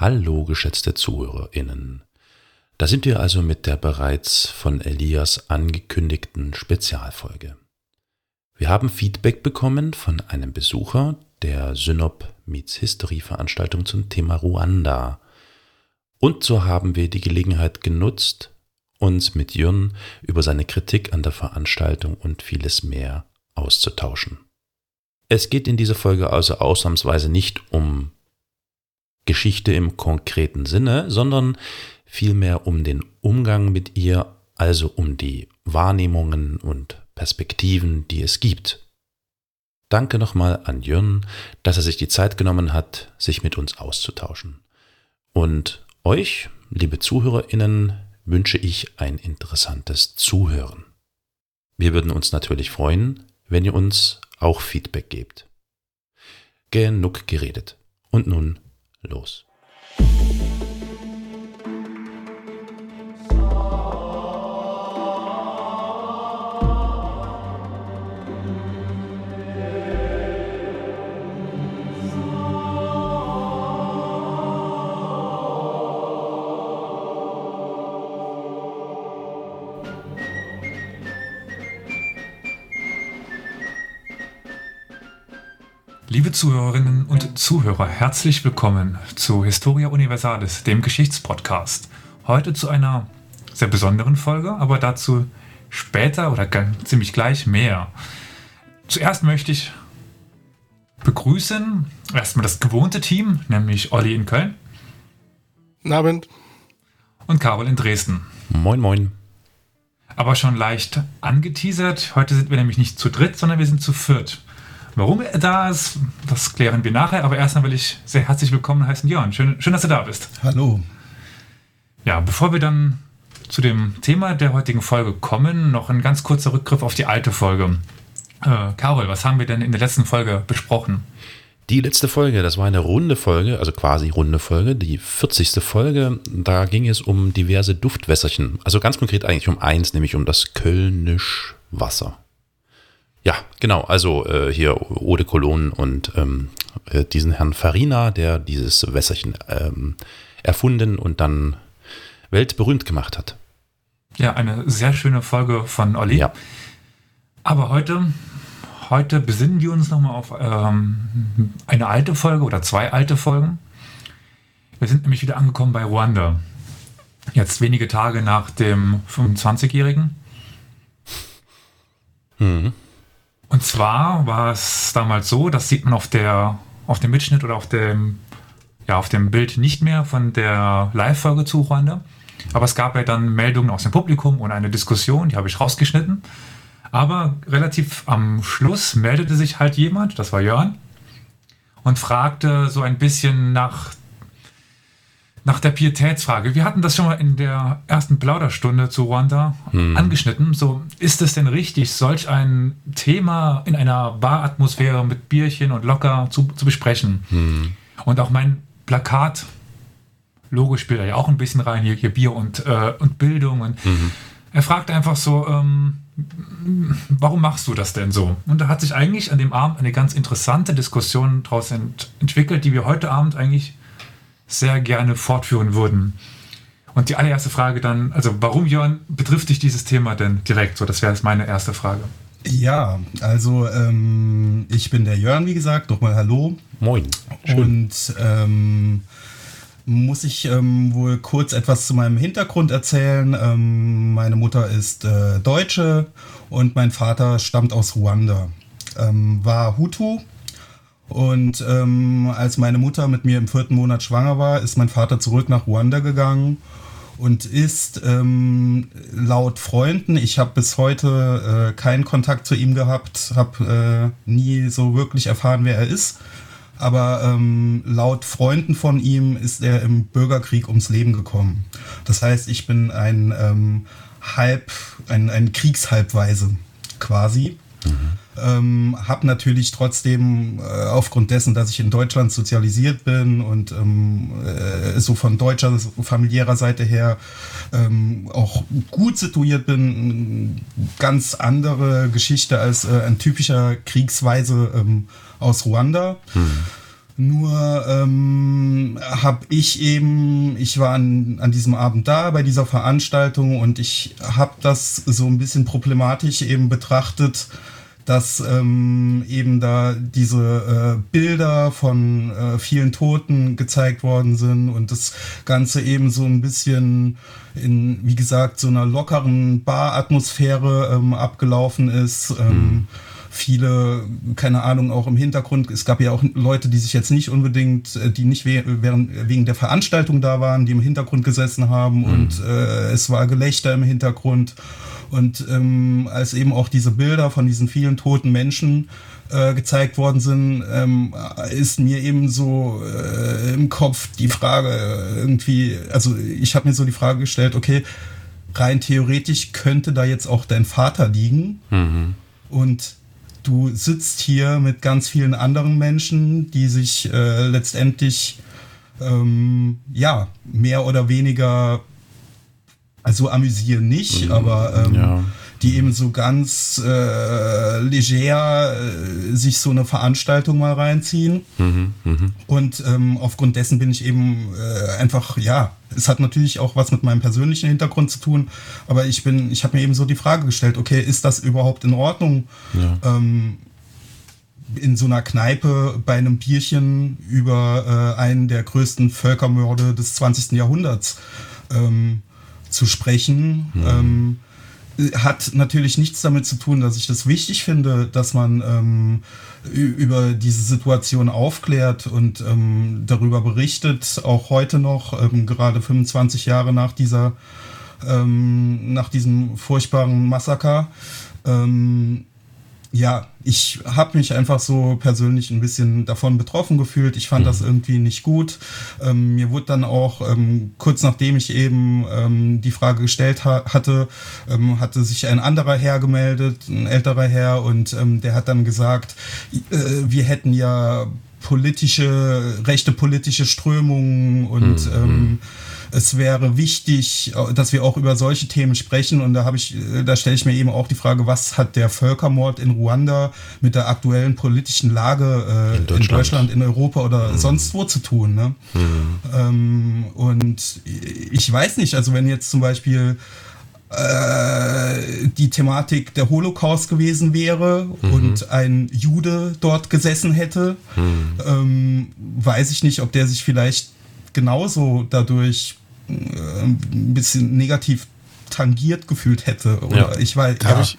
Hallo, geschätzte ZuhörerInnen. Da sind wir also mit der bereits von Elias angekündigten Spezialfolge. Wir haben Feedback bekommen von einem Besucher der Synop Meets History Veranstaltung zum Thema Ruanda. Und so haben wir die Gelegenheit genutzt, uns mit Jürn über seine Kritik an der Veranstaltung und vieles mehr auszutauschen. Es geht in dieser Folge also ausnahmsweise nicht um Geschichte im konkreten Sinne, sondern vielmehr um den Umgang mit ihr, also um die Wahrnehmungen und Perspektiven, die es gibt. Danke nochmal an Jürn, dass er sich die Zeit genommen hat, sich mit uns auszutauschen. Und euch, liebe Zuhörerinnen, wünsche ich ein interessantes Zuhören. Wir würden uns natürlich freuen, wenn ihr uns auch Feedback gebt. Genug geredet. Und nun los. Liebe Zuhörerinnen und Zuhörer, herzlich willkommen zu Historia Universalis, dem Geschichtspodcast. Heute zu einer sehr besonderen Folge, aber dazu später oder ziemlich gleich mehr. Zuerst möchte ich begrüßen erstmal das gewohnte Team, nämlich Olli in Köln. Guten Abend. Und Carol in Dresden. Moin, moin. Aber schon leicht angeteasert. Heute sind wir nämlich nicht zu dritt, sondern wir sind zu viert. Warum er da ist, das klären wir nachher. Aber erstmal will ich sehr herzlich willkommen heißen, Jörn. Schön, schön, dass du da bist. Hallo. Ja, bevor wir dann zu dem Thema der heutigen Folge kommen, noch ein ganz kurzer Rückgriff auf die alte Folge. Äh, Carol, was haben wir denn in der letzten Folge besprochen? Die letzte Folge, das war eine runde Folge, also quasi runde Folge, die 40. Folge. Da ging es um diverse Duftwässerchen. Also ganz konkret eigentlich um eins, nämlich um das Kölnisch Wasser. Ja, genau. Also äh, hier Eau de Cologne und ähm, äh, diesen Herrn Farina, der dieses Wässerchen ähm, erfunden und dann weltberühmt gemacht hat. Ja, eine sehr schöne Folge von Olli. Ja. Aber heute, heute besinnen wir uns nochmal auf ähm, eine alte Folge oder zwei alte Folgen. Wir sind nämlich wieder angekommen bei Ruanda. Jetzt wenige Tage nach dem 25-Jährigen. Mhm. Und zwar war es damals so, das sieht man auf der auf dem Mitschnitt oder auf dem ja auf dem Bild nicht mehr von der Live-Folge zu Ruanda. Aber es gab ja dann Meldungen aus dem Publikum und eine Diskussion, die habe ich rausgeschnitten. Aber relativ am Schluss meldete sich halt jemand, das war Jörn, und fragte so ein bisschen nach nach der Pietätsfrage. Wir hatten das schon mal in der ersten Plauderstunde zu Ruanda hm. angeschnitten. So, ist es denn richtig, solch ein Thema in einer Baratmosphäre mit Bierchen und locker zu, zu besprechen? Hm. Und auch mein Plakat, Logo spielt da ja auch ein bisschen rein, hier, hier Bier und, äh, und Bildung. Und mhm. Er fragt einfach so, ähm, warum machst du das denn so? Und da hat sich eigentlich an dem Abend eine ganz interessante Diskussion daraus ent entwickelt, die wir heute Abend eigentlich sehr gerne fortführen würden. Und die allererste Frage dann, also warum, Jörn, betrifft dich dieses Thema denn direkt? So, das wäre jetzt meine erste Frage. Ja, also ähm, ich bin der Jörn, wie gesagt, nochmal Hallo. Moin. Schön. Und ähm, muss ich ähm, wohl kurz etwas zu meinem Hintergrund erzählen. Ähm, meine Mutter ist äh, Deutsche und mein Vater stammt aus Ruanda. Ähm, war Hutu, und ähm, als meine Mutter mit mir im vierten Monat schwanger war, ist mein Vater zurück nach Ruanda gegangen und ist ähm, laut Freunden, ich habe bis heute äh, keinen Kontakt zu ihm gehabt, habe äh, nie so wirklich erfahren, wer er ist. Aber ähm, laut Freunden von ihm ist er im Bürgerkrieg ums Leben gekommen. Das heißt, ich bin ein ähm, Halb, ein, ein Kriegshalbweise quasi. Mhm. Ähm, habe natürlich trotzdem äh, aufgrund dessen, dass ich in Deutschland sozialisiert bin und ähm, äh, so von deutscher familiärer Seite her ähm, auch gut situiert bin, ganz andere Geschichte als äh, ein typischer Kriegsweise ähm, aus Ruanda. Hm. Nur ähm, habe ich eben, ich war an, an diesem Abend da bei dieser Veranstaltung und ich habe das so ein bisschen problematisch eben betrachtet, dass ähm, eben da diese äh, Bilder von äh, vielen Toten gezeigt worden sind und das Ganze eben so ein bisschen in, wie gesagt, so einer lockeren Baratmosphäre ähm, abgelaufen ist. Ähm, mhm viele, keine Ahnung, auch im Hintergrund. Es gab ja auch Leute, die sich jetzt nicht unbedingt, äh, die nicht während, wegen der Veranstaltung da waren, die im Hintergrund gesessen haben mhm. und äh, es war Gelächter im Hintergrund. Und ähm, als eben auch diese Bilder von diesen vielen toten Menschen äh, gezeigt worden sind, ähm, ist mir eben so äh, im Kopf die Frage irgendwie, also ich habe mir so die Frage gestellt, okay, rein theoretisch könnte da jetzt auch dein Vater liegen. Mhm. Und du sitzt hier mit ganz vielen anderen Menschen, die sich äh, letztendlich ähm, ja mehr oder weniger also amüsieren nicht, mhm. aber ähm, ja. die eben so ganz äh, leger äh, sich so eine Veranstaltung mal reinziehen. Mhm. Mhm. Und ähm, aufgrund dessen bin ich eben äh, einfach, ja, es hat natürlich auch was mit meinem persönlichen Hintergrund zu tun, aber ich bin, ich habe mir eben so die Frage gestellt, okay, ist das überhaupt in Ordnung? Ja. Ähm, in so einer Kneipe bei einem Bierchen über äh, einen der größten Völkermorde des 20. Jahrhunderts ähm, zu sprechen. Mhm. Ähm, hat natürlich nichts damit zu tun, dass ich das wichtig finde, dass man ähm, über diese Situation aufklärt und ähm, darüber berichtet, auch heute noch, ähm, gerade 25 Jahre nach dieser, ähm, nach diesem furchtbaren Massaker. Ähm, ja, ich habe mich einfach so persönlich ein bisschen davon betroffen gefühlt. Ich fand mhm. das irgendwie nicht gut. Ähm, mir wurde dann auch ähm, kurz nachdem ich eben ähm, die Frage gestellt ha hatte, ähm, hatte sich ein anderer Herr gemeldet, ein älterer Herr, und ähm, der hat dann gesagt, äh, wir hätten ja politische, rechte politische Strömungen und mhm. Es wäre wichtig, dass wir auch über solche Themen sprechen. Und da habe ich, da stelle ich mir eben auch die Frage, was hat der Völkermord in Ruanda mit der aktuellen politischen Lage äh, in, Deutschland. in, Deutschland. in Europa oder mhm. sonst wo zu tun? Ne? Mhm. Ähm, und ich weiß nicht, also wenn jetzt zum Beispiel äh, die Thematik der Holocaust gewesen wäre mhm. und ein Jude dort gesessen hätte, mhm. ähm, weiß ich nicht, ob der sich vielleicht genauso dadurch äh, ein bisschen negativ tangiert gefühlt hätte. Oder ja. ich weiß, darf ja. ich,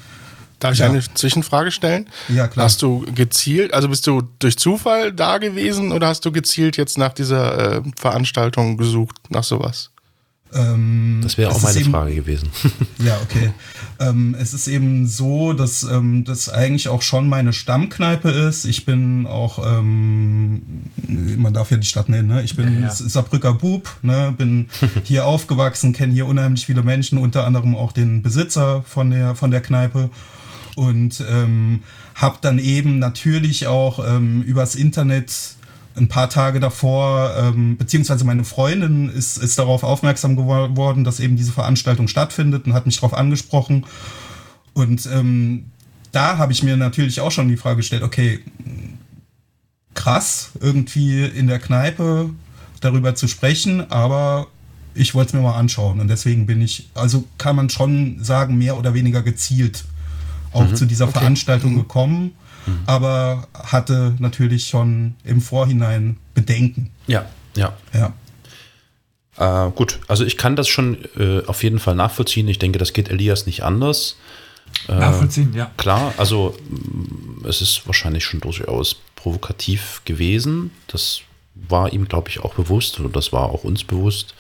darf ich ja. eine Zwischenfrage stellen? Ja, klar. Hast du gezielt, also bist du durch Zufall da gewesen oder hast du gezielt jetzt nach dieser äh, Veranstaltung gesucht, nach sowas? Ähm, das wäre auch meine eben, Frage gewesen. ja, okay. Ähm, es ist eben so, dass ähm, das eigentlich auch schon meine Stammkneipe ist. Ich bin auch, ähm, man darf ja die Stadt nennen, ne? ich bin ja, ja. Saarbrücker Bub, ne? bin hier aufgewachsen, kenne hier unheimlich viele Menschen, unter anderem auch den Besitzer von der, von der Kneipe und ähm, habe dann eben natürlich auch ähm, übers Internet ein paar Tage davor, ähm, beziehungsweise meine Freundin ist, ist darauf aufmerksam geworden, dass eben diese Veranstaltung stattfindet und hat mich darauf angesprochen. Und ähm, da habe ich mir natürlich auch schon die Frage gestellt, okay, krass, irgendwie in der Kneipe darüber zu sprechen, aber ich wollte es mir mal anschauen. Und deswegen bin ich, also kann man schon sagen, mehr oder weniger gezielt auch mhm. zu dieser okay. Veranstaltung gekommen mhm. aber hatte natürlich schon im Vorhinein Bedenken. Ja, ja. Ja. Äh, gut, also ich kann das schon äh, auf jeden Fall nachvollziehen. Ich denke, das geht Elias nicht anders. Äh, nachvollziehen, ja. Klar, also es ist wahrscheinlich schon durchaus provokativ gewesen. Das war ihm, glaube ich, auch bewusst oder das war auch uns bewusst.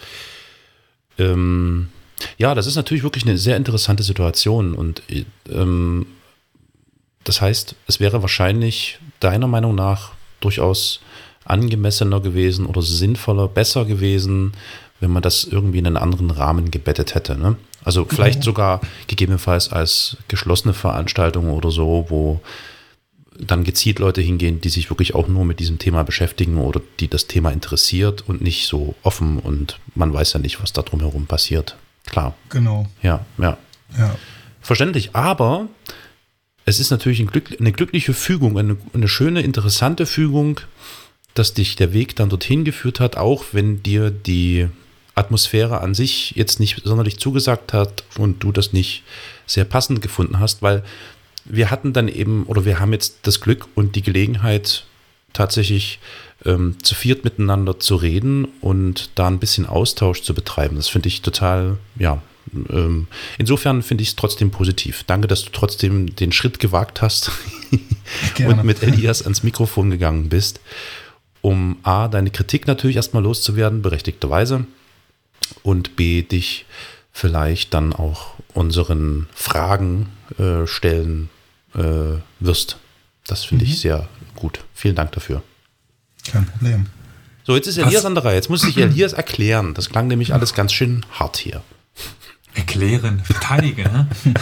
Ähm, ja, das ist natürlich wirklich eine sehr interessante Situation und ähm, das heißt, es wäre wahrscheinlich deiner Meinung nach durchaus angemessener gewesen oder sinnvoller, besser gewesen, wenn man das irgendwie in einen anderen Rahmen gebettet hätte. Ne? Also vielleicht mhm. sogar gegebenenfalls als geschlossene Veranstaltung oder so, wo dann gezielt Leute hingehen, die sich wirklich auch nur mit diesem Thema beschäftigen oder die das Thema interessiert und nicht so offen und man weiß ja nicht, was da drumherum passiert. Klar. Genau. Ja, ja. Ja. Verständlich. Aber es ist natürlich ein Glück, eine glückliche Fügung, eine, eine, schöne, interessante Fügung, dass dich der Weg dann dorthin geführt hat, auch wenn dir die Atmosphäre an sich jetzt nicht sonderlich zugesagt hat und du das nicht sehr passend gefunden hast, weil wir hatten dann eben, oder wir haben jetzt das Glück und die Gelegenheit, tatsächlich ähm, zu viert miteinander zu reden und da ein bisschen Austausch zu betreiben. Das finde ich total, ja, ähm, insofern finde ich es trotzdem positiv. Danke, dass du trotzdem den Schritt gewagt hast und mit Elias ans Mikrofon gegangen bist, um A, deine Kritik natürlich erstmal loszuwerden, berechtigterweise, und B, dich vielleicht dann auch unseren Fragen äh, stellen äh, wirst. Das finde mhm. ich sehr gut. Vielen Dank dafür. Kein Problem. So, jetzt ist Elias an der Reihe. Jetzt muss sich Elias erklären. Das klang nämlich alles ganz schön hart hier. Erklären, verteidigen. ne?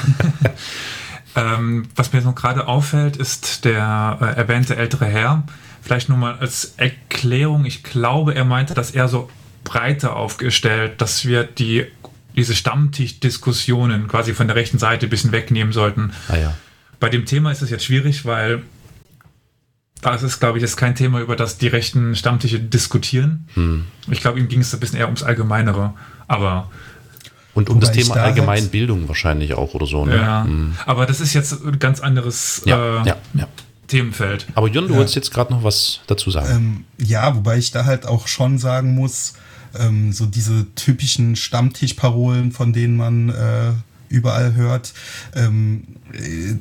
ähm, was mir noch gerade auffällt, ist der äh, erwähnte ältere Herr. Vielleicht nur mal als Erklärung. Ich glaube, er meinte das eher so breiter aufgestellt, dass wir die, diese Stammtischdiskussionen quasi von der rechten Seite ein bisschen wegnehmen sollten. Ah ja. Bei dem Thema ist es jetzt schwierig, weil das ist, glaube ich, jetzt kein Thema, über das die rechten Stammtische diskutieren. Hm. Ich glaube, ihm ging es ein bisschen eher ums Allgemeinere. Aber und um Wobei das Thema da Allgemeinbildung wahrscheinlich auch oder so. Ne? Ja, hm. aber das ist jetzt ein ganz anderes ja, äh, ja, ja. Themenfeld. Aber Jon, du wolltest jetzt gerade noch was dazu sagen. Ähm, ja, wobei ich da halt auch schon sagen muss, ähm, so diese typischen Stammtischparolen, von denen man äh, überall hört, ähm, äh,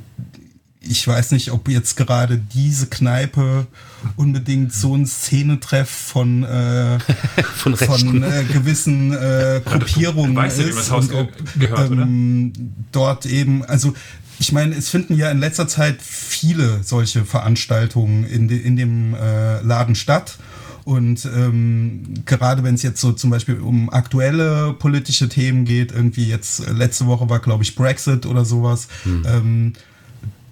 ich weiß nicht, ob jetzt gerade diese Kneipe unbedingt so ein Szenetreff von, äh, von, von äh, gewissen äh, Gruppierungen ja, ist. Ja, und ob gehört, ähm, dort eben, also ich meine, es finden ja in letzter Zeit viele solche Veranstaltungen in, de, in dem äh, Laden statt. Und ähm, gerade wenn es jetzt so zum Beispiel um aktuelle politische Themen geht, irgendwie jetzt äh, letzte Woche war, glaube ich, Brexit oder sowas, hm. ähm,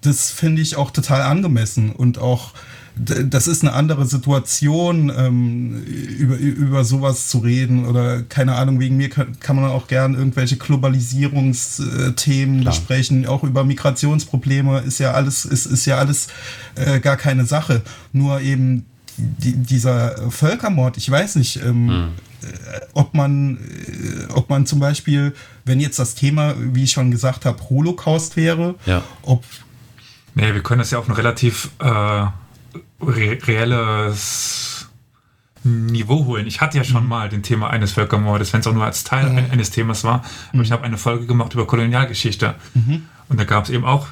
das finde ich auch total angemessen und auch das ist eine andere Situation, ähm, über, über sowas zu reden oder keine Ahnung, wegen mir kann, kann man auch gern irgendwelche Globalisierungsthemen besprechen, auch über Migrationsprobleme ist ja alles, ist, ist ja alles äh, gar keine Sache. Nur eben die, dieser Völkermord, ich weiß nicht, ähm, hm. äh, ob man, äh, ob man zum Beispiel, wenn jetzt das Thema, wie ich schon gesagt habe, Holocaust wäre, ja. ob Nee, wir können das ja auf ein relativ äh, re reelles Niveau holen. Ich hatte ja schon mhm. mal den Thema eines Völkermordes, wenn es auch nur als Teil mhm. eines Themas war. Aber mhm. ich habe eine Folge gemacht über Kolonialgeschichte. Mhm. Und da gab es eben auch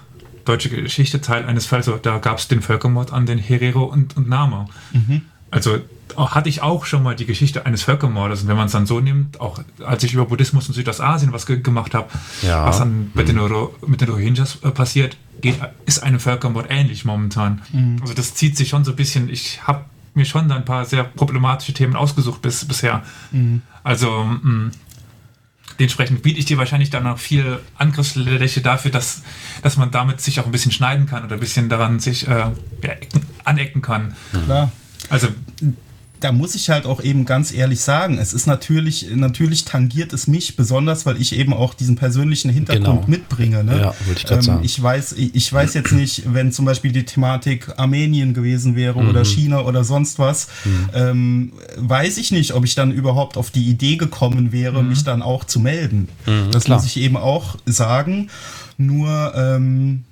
deutsche Geschichte, Teil eines Falls. Also da gab es den Völkermord an den Herero und, und Nama. Mhm. Also hatte ich auch schon mal die Geschichte eines Völkermordes. Und wenn man es dann so nimmt, auch als ich über Buddhismus in Südostasien was ge gemacht habe, ja. was dann mit, mhm. den, mit den Rohingyas äh, passiert, geht, ist einem Völkermord ähnlich momentan. Mhm. Also das zieht sich schon so ein bisschen. Ich habe mir schon ein paar sehr problematische Themen ausgesucht bis, bisher. Mhm. Also mh, mm, dementsprechend biete ich dir wahrscheinlich dann noch viel Angriffsfläche dafür, dass, dass man damit sich auch ein bisschen schneiden kann oder ein bisschen daran sich äh, anecken kann. Klar. Also da muss ich halt auch eben ganz ehrlich sagen, es ist natürlich, natürlich tangiert es mich besonders, weil ich eben auch diesen persönlichen Hintergrund genau. mitbringe. Ne? Ja, wollte ich ähm, sagen. Ich weiß, ich weiß jetzt nicht, wenn zum Beispiel die Thematik Armenien gewesen wäre mhm. oder China oder sonst was, mhm. ähm, weiß ich nicht, ob ich dann überhaupt auf die Idee gekommen wäre, mhm. mich dann auch zu melden. Mhm, das klar. muss ich eben auch sagen. Nur, ähm,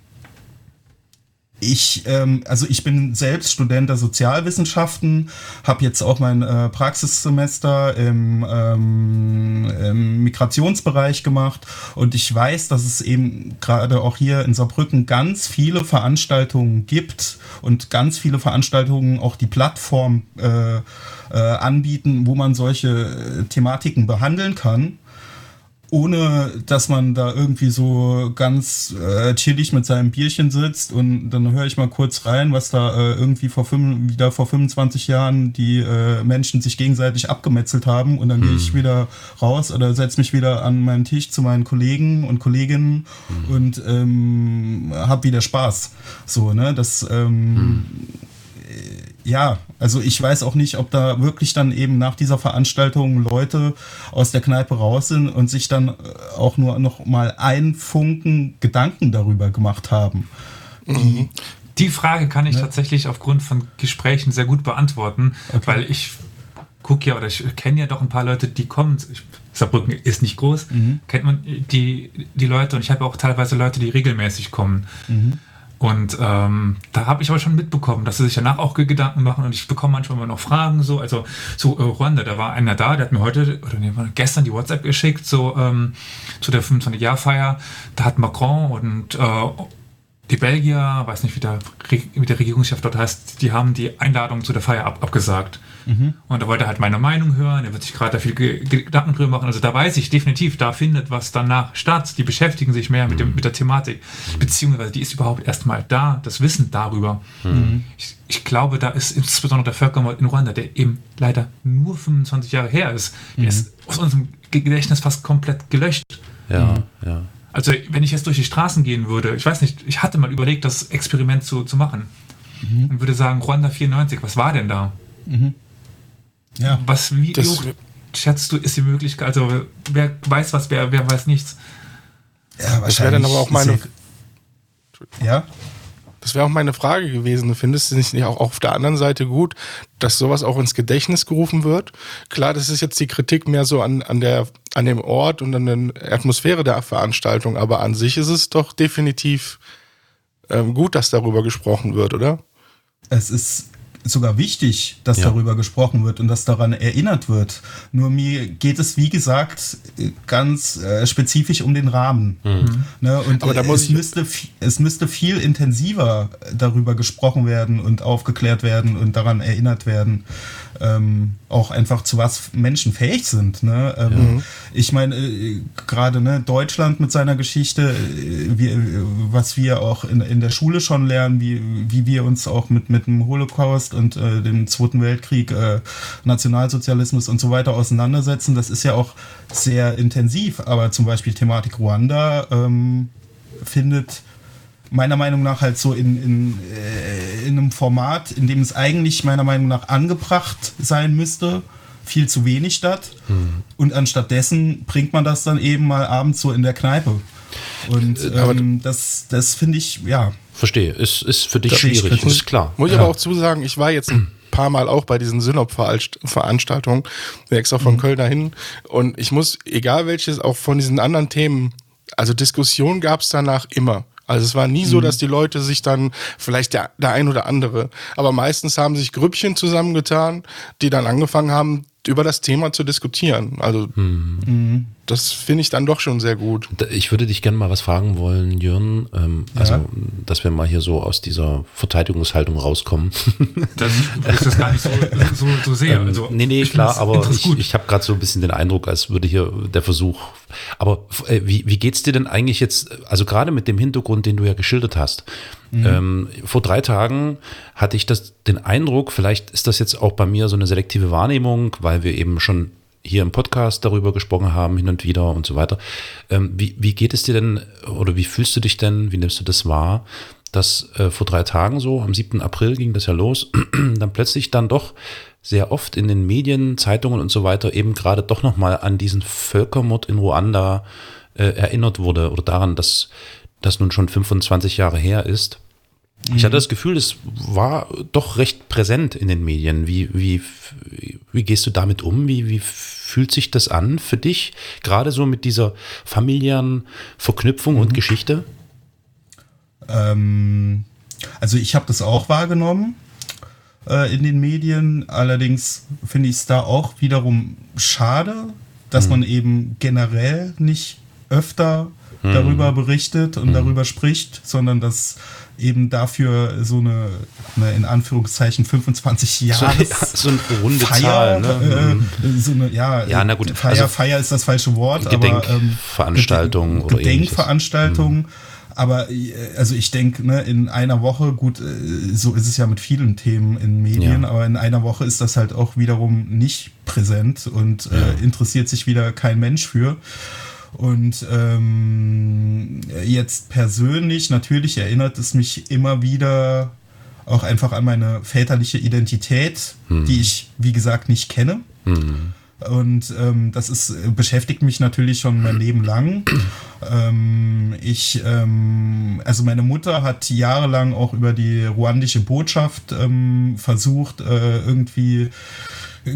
ich, ähm, also ich bin selbst Student der Sozialwissenschaften, habe jetzt auch mein äh, Praxissemester im, ähm, im Migrationsbereich gemacht. Und ich weiß, dass es eben gerade auch hier in Saarbrücken ganz viele Veranstaltungen gibt und ganz viele Veranstaltungen auch die Plattform äh, äh, anbieten, wo man solche äh, Thematiken behandeln kann ohne dass man da irgendwie so ganz äh, chillig mit seinem Bierchen sitzt und dann höre ich mal kurz rein, was da äh, irgendwie vor fünf, wieder vor 25 Jahren die äh, Menschen sich gegenseitig abgemetzelt haben und dann hm. gehe ich wieder raus oder setze mich wieder an meinen Tisch zu meinen Kollegen und Kolleginnen hm. und ähm, habe wieder Spaß. So, ne? Das ähm, hm ja, also ich weiß auch nicht, ob da wirklich dann eben nach dieser Veranstaltung Leute aus der Kneipe raus sind und sich dann äh, auch nur noch mal einen Funken Gedanken darüber gemacht haben. Mhm. Die Frage kann ich ne? tatsächlich aufgrund von Gesprächen sehr gut beantworten, okay. weil ich gucke ja oder ich kenne ja doch ein paar Leute, die kommen. Ich, Saarbrücken ist nicht groß, mhm. kennt man die, die Leute und ich habe auch teilweise Leute, die regelmäßig kommen. Mhm. Und ähm, da habe ich aber schon mitbekommen, dass sie sich danach auch Gedanken machen und ich bekomme manchmal immer noch Fragen so. Also so äh, Ruanda, da war einer da, der hat mir heute oder nee, gestern die WhatsApp geschickt, so ähm, zu der 25-Jahr-Feier. Da hat Macron und äh, die Belgier, weiß nicht, wie der, wie der Regierungschef dort heißt, die haben die Einladung zu der Feier ab, abgesagt. Mhm. Und da wollte er halt meine Meinung hören, er wird sich gerade da viel Gedanken drüber machen. Also da weiß ich definitiv, da findet was danach statt. Die beschäftigen sich mehr mit, dem, mit der Thematik. Beziehungsweise die ist überhaupt erstmal da, das Wissen darüber. Mhm. Ich, ich, glaube, da ist insbesondere der Völkermord in Ruanda, der eben leider nur 25 Jahre her ist, der mhm. ist aus unserem Gedächtnis fast komplett gelöscht. Ja, ja. Also wenn ich jetzt durch die Straßen gehen würde, ich weiß nicht, ich hatte mal überlegt, das Experiment zu, zu machen. Mhm. Und würde sagen, Ruanda 94, was war denn da? Mhm. Ja. Was, wie das, hoch schätzt du, ist die Möglichkeit? Also, wer weiß was, wer, wer weiß nichts. Ja, das wäre dann aber auch meine. Ja? Das wäre auch meine Frage gewesen. Findest du nicht auch auf der anderen Seite gut, dass sowas auch ins Gedächtnis gerufen wird? Klar, das ist jetzt die Kritik mehr so an, an, der, an dem Ort und an der Atmosphäre der Veranstaltung, aber an sich ist es doch definitiv ähm, gut, dass darüber gesprochen wird, oder? Es ist sogar wichtig, dass ja. darüber gesprochen wird und dass daran erinnert wird. Nur mir geht es, wie gesagt, ganz äh, spezifisch um den Rahmen. Mhm. Ne? Und Aber da muss es, müsste, es müsste viel intensiver darüber gesprochen werden und aufgeklärt werden und daran erinnert werden ähm, auch einfach zu was Menschen fähig sind. Ne? Ähm, ja. Ich meine, äh, gerade ne, Deutschland mit seiner Geschichte, äh, wie, was wir auch in, in der Schule schon lernen, wie, wie wir uns auch mit, mit dem Holocaust und äh, dem Zweiten Weltkrieg, äh, Nationalsozialismus und so weiter auseinandersetzen, das ist ja auch sehr intensiv. Aber zum Beispiel Thematik Ruanda ähm, findet meiner Meinung nach halt so in, in, äh, in einem Format, in dem es eigentlich meiner Meinung nach angebracht sein müsste, viel zu wenig statt. Hm. Und anstattdessen bringt man das dann eben mal abends so in der Kneipe. Und äh, ähm, das, das finde ich, ja. Verstehe, ist, ist für dich schwierig, ist klar. Muss ich ja. aber auch zusagen, ich war jetzt ein paar Mal auch bei diesen Synop-Veranstaltungen, extra von mhm. Köln dahin. Und ich muss, egal welches, auch von diesen anderen Themen, also Diskussion gab es danach immer. Also es war nie so, mhm. dass die Leute sich dann, vielleicht der, der ein oder andere, aber meistens haben sich Grüppchen zusammengetan, die dann angefangen haben, über das Thema zu diskutieren. Also mhm. Das finde ich dann doch schon sehr gut. Ich würde dich gerne mal was fragen wollen, Jörn. Ähm, ja. Also, dass wir mal hier so aus dieser Verteidigungshaltung rauskommen. Dann ist das gar nicht so, so, so sehr. Ähm, also, nee, nee, klar, aber ich, ich habe gerade so ein bisschen den Eindruck, als würde hier der Versuch. Aber äh, wie, wie geht es dir denn eigentlich jetzt, also gerade mit dem Hintergrund, den du ja geschildert hast? Mhm. Ähm, vor drei Tagen hatte ich das, den Eindruck, vielleicht ist das jetzt auch bei mir so eine selektive Wahrnehmung, weil wir eben schon hier im Podcast darüber gesprochen haben, hin und wieder und so weiter. Ähm, wie, wie geht es dir denn oder wie fühlst du dich denn, wie nimmst du das wahr, dass äh, vor drei Tagen so, am 7. April ging das ja los, dann plötzlich dann doch sehr oft in den Medien, Zeitungen und so weiter eben gerade doch nochmal an diesen Völkermord in Ruanda äh, erinnert wurde oder daran, dass das nun schon 25 Jahre her ist. Ich hatte mhm. das Gefühl, es war doch recht präsent in den Medien. Wie, wie, wie gehst du damit um? Wie, wie fühlt sich das an für dich? Gerade so mit dieser familiären Verknüpfung mhm. und Geschichte? Ähm, also ich habe das auch wahrgenommen äh, in den Medien. Allerdings finde ich es da auch wiederum schade, dass mhm. man eben generell nicht öfter mhm. darüber berichtet und mhm. darüber spricht, sondern dass eben dafür so eine, eine in Anführungszeichen 25 Jahre so, eine runde Feier, Zahl, ne? äh, so eine, ja, ja na gut, Feier, also, Feier ist das falsche Wort, Gedenkveranstaltung aber ähm, Gedenkveranstaltung. Mhm. Aber äh, also ich denke, ne, in einer Woche, gut, äh, so ist es ja mit vielen Themen in Medien, ja. aber in einer Woche ist das halt auch wiederum nicht präsent und äh, ja. äh, interessiert sich wieder kein Mensch für. Und ähm, jetzt persönlich, natürlich erinnert es mich immer wieder auch einfach an meine väterliche Identität, hm. die ich, wie gesagt, nicht kenne. Hm. Und ähm, das ist, beschäftigt mich natürlich schon mein Leben lang. Ähm, ich, ähm, also meine Mutter hat jahrelang auch über die ruandische Botschaft ähm, versucht, äh, irgendwie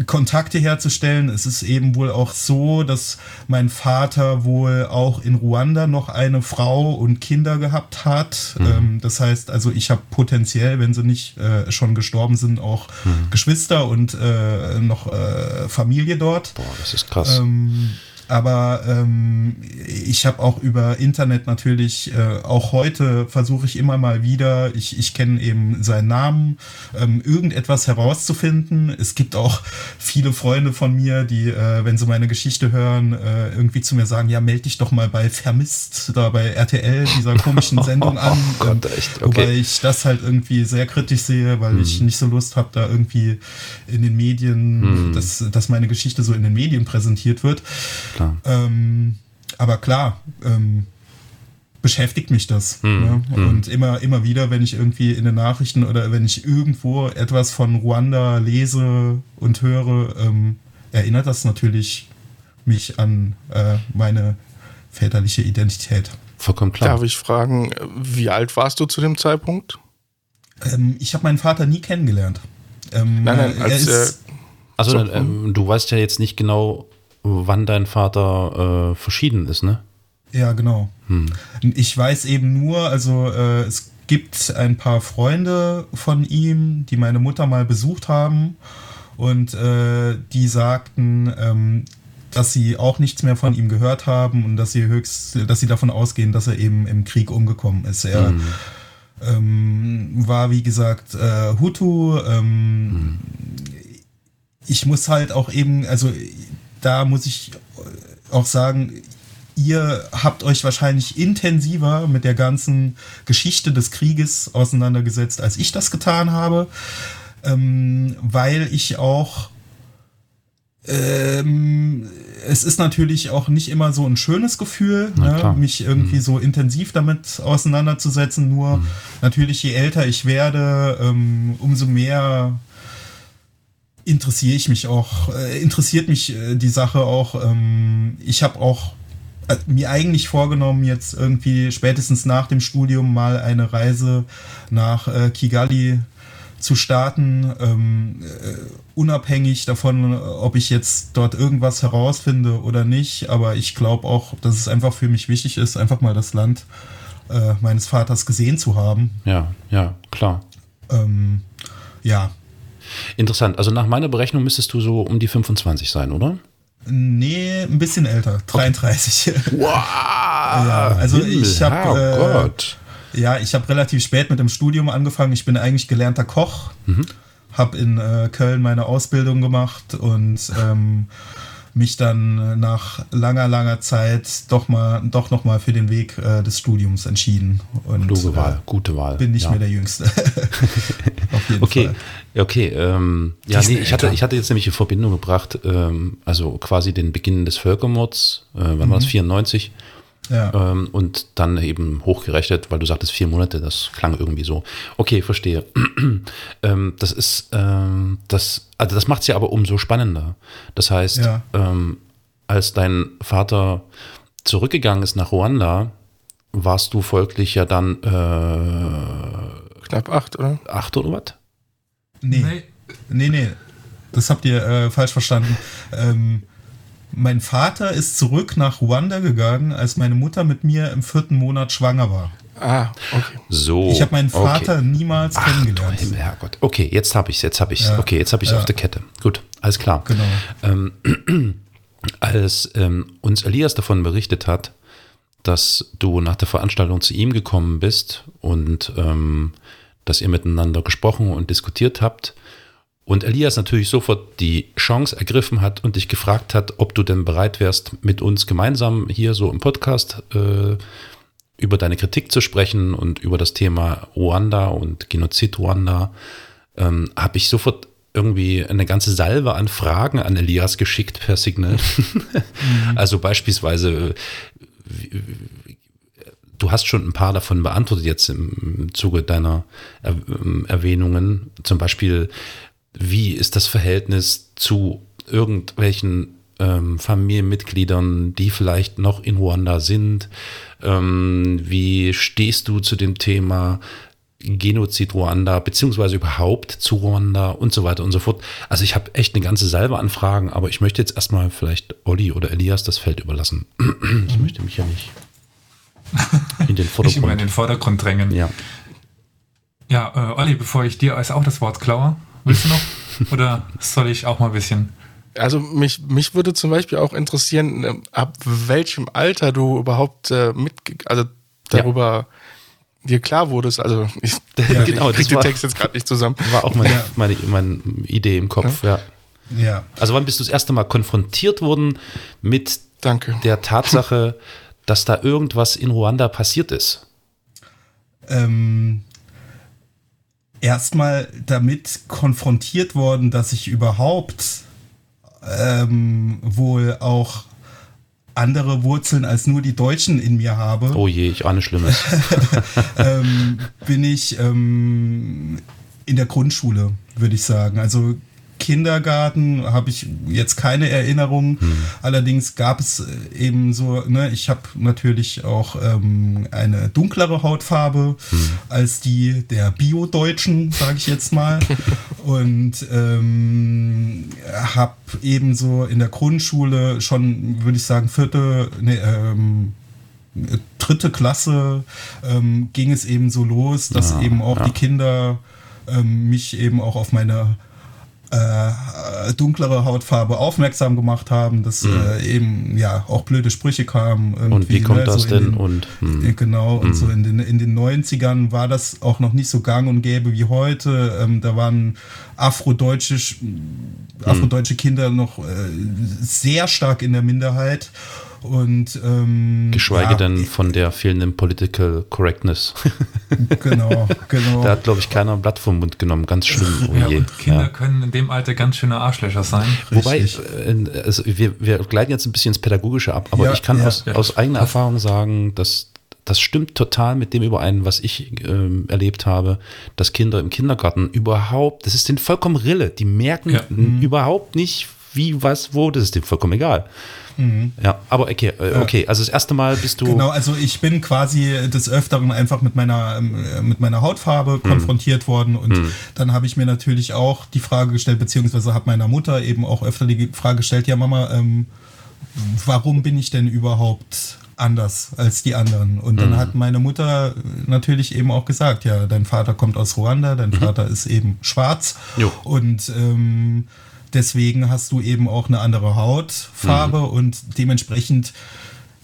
Kontakte herzustellen. Es ist eben wohl auch so, dass mein Vater wohl auch in Ruanda noch eine Frau und Kinder gehabt hat. Mhm. Ähm, das heißt, also ich habe potenziell, wenn sie nicht äh, schon gestorben sind, auch mhm. Geschwister und äh, noch äh, Familie dort. Boah, das ist krass. Ähm, aber ähm, ich habe auch über Internet natürlich, äh, auch heute versuche ich immer mal wieder, ich, ich kenne eben seinen Namen, ähm, irgendetwas herauszufinden. Es gibt auch viele Freunde von mir, die, äh, wenn sie meine Geschichte hören, äh, irgendwie zu mir sagen, ja, melde dich doch mal bei Vermisst, da bei RTL, dieser komischen Sendung an. Oh Gott, echt? Okay. Wobei ich das halt irgendwie sehr kritisch sehe, weil hm. ich nicht so Lust habe, da irgendwie in den Medien, hm. dass, dass meine Geschichte so in den Medien präsentiert wird klar. Ähm, aber klar, ähm, beschäftigt mich das. Hm, ne? hm. Und immer, immer wieder, wenn ich irgendwie in den Nachrichten oder wenn ich irgendwo etwas von Ruanda lese und höre, ähm, erinnert das natürlich mich an äh, meine väterliche Identität. Vollkommen klar. Darf ich fragen, wie alt warst du zu dem Zeitpunkt? Ähm, ich habe meinen Vater nie kennengelernt. Ähm, nein, nein, als, er ist, äh, also so, ähm, du weißt ja jetzt nicht genau, wann dein Vater äh, verschieden ist, ne? Ja, genau. Hm. Ich weiß eben nur, also äh, es gibt ein paar Freunde von ihm, die meine Mutter mal besucht haben und äh, die sagten, ähm, dass sie auch nichts mehr von ihm gehört haben und dass sie höchst, dass sie davon ausgehen, dass er eben im Krieg umgekommen ist. Er hm. ähm, war, wie gesagt, äh, Hutu. Ähm, hm. Ich muss halt auch eben, also da muss ich auch sagen, ihr habt euch wahrscheinlich intensiver mit der ganzen Geschichte des Krieges auseinandergesetzt, als ich das getan habe, ähm, weil ich auch ähm, es ist natürlich auch nicht immer so ein schönes Gefühl, ne, mich irgendwie mhm. so intensiv damit auseinanderzusetzen. Nur mhm. natürlich, je älter ich werde, ähm, umso mehr interessiere ich mich auch, äh, interessiert mich äh, die Sache auch. Ähm, ich habe auch äh, mir eigentlich vorgenommen, jetzt irgendwie spätestens nach dem Studium mal eine Reise nach äh, Kigali zu starten, ähm, äh, unabhängig davon, ob ich jetzt dort irgendwas herausfinde oder nicht. Aber ich glaube auch, dass es einfach für mich wichtig ist, einfach mal das Land äh, meines Vaters gesehen zu haben. Ja, ja, klar. Ähm, ja, Interessant. Also nach meiner Berechnung müsstest du so um die 25 sein, oder? Nee, ein bisschen älter. 33. Okay. Wow! ja, also Himmel, ich habe. Oh Gott. Äh, ja, ich habe relativ spät mit dem Studium angefangen. Ich bin eigentlich gelernter Koch. Mhm. Habe in äh, Köln meine Ausbildung gemacht und ähm, mich dann äh, nach langer, langer Zeit doch mal, doch noch mal für den Weg äh, des Studiums entschieden. Und, Kluge Wahl, äh, gute Wahl. Bin nicht ja. mehr der Jüngste. Auf jeden okay. Fall. Okay, ähm, ja, nee, ich hatte, ich hatte jetzt nämlich in Verbindung gebracht, ähm, also quasi den Beginn des Völkermords, äh, wann mhm. war das, 94? Ja. Ähm, und dann eben hochgerechnet, weil du sagtest vier Monate, das klang irgendwie so. Okay, verstehe. ähm, das ist, ähm, das, also das macht es ja aber umso spannender. Das heißt, ja. ähm, als dein Vater zurückgegangen ist nach Ruanda, warst du folglich ja dann äh, knapp acht, oder? Acht oder was? Nee. nee. Nee, nee. Das habt ihr äh, falsch verstanden. Ähm, mein Vater ist zurück nach Ruanda gegangen, als meine Mutter mit mir im vierten Monat schwanger war. Ah, okay. So. Ich habe meinen Vater okay. niemals Ach, kennengelernt. Himmel, Herrgott. Okay, jetzt habe ich es, jetzt habe ich es. Ja. Okay, jetzt habe ich es ja. auf der Kette. Gut, alles klar. Genau. Ähm, als ähm, uns Elias davon berichtet hat, dass du nach der Veranstaltung zu ihm gekommen bist und ähm, dass ihr miteinander gesprochen und diskutiert habt, und Elias natürlich sofort die Chance ergriffen hat und dich gefragt hat, ob du denn bereit wärst, mit uns gemeinsam hier so im Podcast äh, über deine Kritik zu sprechen und über das Thema Ruanda und Genozid Ruanda, ähm, habe ich sofort irgendwie eine ganze Salve an Fragen an Elias geschickt per Signal. mhm. Also beispielsweise, du hast schon ein paar davon beantwortet jetzt im Zuge deiner Erwähnungen. Zum Beispiel, wie ist das Verhältnis zu irgendwelchen ähm, Familienmitgliedern, die vielleicht noch in Ruanda sind? Ähm, wie stehst du zu dem Thema Genozid Ruanda, beziehungsweise überhaupt zu Ruanda und so weiter und so fort? Also ich habe echt eine ganze Salve an Fragen, aber ich möchte jetzt erstmal vielleicht Olli oder Elias das Feld überlassen. ich möchte mich ja nicht in den Nicht immer in Vordergrund. den Vordergrund drängen. Ja. Ja, äh, Olli, bevor ich dir als auch das Wort klaue, willst du noch? Oder soll ich auch mal ein bisschen? Also mich, mich würde zum Beispiel auch interessieren, ähm, ab welchem Alter du überhaupt äh, mit, also darüber dir klar wurdest. Also ich Ja, ich genau, krieg das den war- Text jetzt gerade nicht zusammen. War auch meine, meine, meine Idee im Kopf, ja. Ja. Also wann bist du das erste Mal konfrontiert worden mit Danke. der Tatsache, dass da irgendwas in Ruanda passiert ist? ähm, erstmal damit konfrontiert worden, dass ich überhaupt ähm, wohl auch andere Wurzeln als nur die Deutschen in mir habe, Oh je, ich ahne Schlimmes. ähm, bin ich ähm, in der Grundschule, würde ich sagen. Also Kindergarten habe ich jetzt keine Erinnerung. Allerdings gab es äh, eben so, ne, ich habe natürlich auch ähm, eine dunklere Hautfarbe als die der Bio-Deutschen, sage ich jetzt mal. Und ähm, habe ebenso in der Grundschule schon, würde ich sagen, vierte, nee, ähm, dritte Klasse ähm, ging es eben so los, dass Ja, eben auch ja. die Kinder ähm, mich eben auch auf meine äh, dunklere Hautfarbe aufmerksam gemacht haben, dass äh, eben ja auch blöde Sprüche kamen. Mhm. Und wie irgendwie, kommt ne, das so denn? Den, Und hm, äh, Genau, und so in den, in den 90ern war das auch noch nicht so gang und gäbe wie heute. Ähm, da waren afrodeutsche, Sch- afrodeutsche Kinder noch äh, sehr stark in der Minderheit. Und ähm, geschweige ja, denn von der fehlenden Political Correctness. Genau, genau. da hat, glaube ich, keiner ein Blatt vom Mund genommen. Ganz schlimm. Oh Ja, je. und Kinder Ja. können in dem Alter ganz schöne Arschlöcher sein. Wobei, äh, also wir, wir gleiten jetzt ein bisschen ins Pädagogische ab, aber Ja, ich kann aus, aus eigener Erfahrung sagen, dass das stimmt total mit dem überein, was ich ähm, erlebt habe, dass Kinder im Kindergarten überhaupt, das ist denen vollkommen Rille, die merken Ja. n- überhaupt nicht, wie, was, wo, das ist denen vollkommen egal. Ja, aber okay, äh, okay, also das erste Mal bist du, Genau, also ich bin quasi des Öfteren einfach mit meiner, ähm, mit meiner Hautfarbe Mhm. konfrontiert worden und dann habe ich mir natürlich auch die Frage gestellt, beziehungsweise habe meiner Mutter eben auch öfter die Frage gestellt, ja Mama, ähm, warum bin ich denn überhaupt anders als die anderen? Und Mhm. dann hat meine Mutter natürlich eben auch gesagt, ja, dein Vater kommt aus Ruanda, dein Vater ist eben schwarz Mhm. Jo. und ähm, deswegen hast du eben auch eine andere Hautfarbe und dementsprechend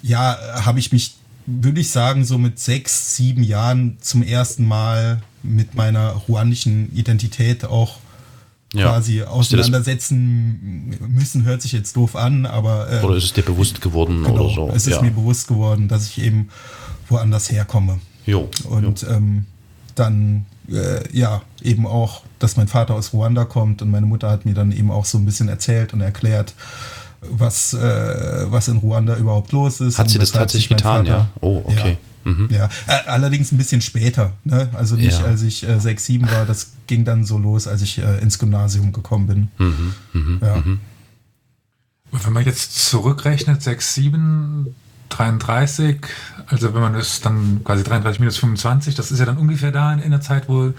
ja, habe ich mich, würde ich sagen, so mit sechs, sieben Jahren zum ersten Mal mit meiner ruandischen Identität auch Ja. quasi auseinandersetzen müssen, hört sich jetzt doof an, aber äh, oder ist es dir bewusst geworden genau, oder so? es ist ja. mir bewusst geworden, dass ich eben woanders herkomme. Jo, Und ähm, dann, äh, ja, eben auch, dass mein Vater aus Ruanda kommt und meine Mutter hat mir dann eben auch so ein bisschen erzählt und erklärt, was, äh, was in Ruanda überhaupt los ist. Hat sie das tatsächlich getan, ja? Oh, okay. Mhm. Ja, äh, allerdings ein bisschen später. Ne? Also nicht, Ja. als ich äh, sechs, sieben war. Das ging dann so los, als ich äh, ins Gymnasium gekommen bin. Mhm, ja. Und wenn man jetzt zurückrechnet, 6, 7, 33, also wenn man das dann quasi 33 minus 25, das ist ja dann ungefähr da in, in der Zeit, wo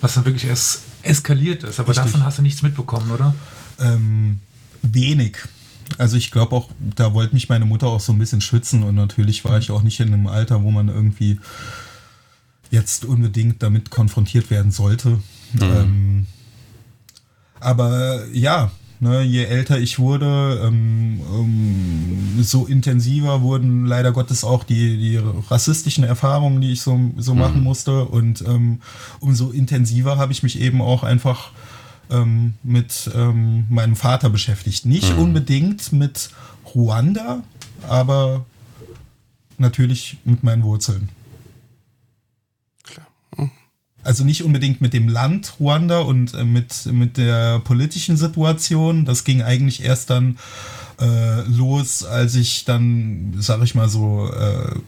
was dann wirklich erst eskaliert ist. Aber Richtig. davon hast du nichts mitbekommen, oder? Ähm, wenig. Also ich glaube auch, da wollte mich meine Mutter auch so ein bisschen schützen und natürlich war ich auch nicht in einem Alter, wo man irgendwie jetzt unbedingt damit konfrontiert werden sollte. Ähm, aber ja, ne, je älter ich wurde, ähm, ähm, so intensiver wurden leider Gottes auch die, die rassistischen Erfahrungen, die ich so, so machen musste. Und ähm, umso intensiver habe ich mich eben auch einfach ähm, mit ähm, meinem Vater beschäftigt. Nicht unbedingt mit Ruanda, aber natürlich mit meinen Wurzeln. Also nicht unbedingt mit dem Land Ruanda und äh, mit, mit der politischen Situation. Das ging eigentlich erst dann äh, los, als ich dann, sag ich mal so, äh,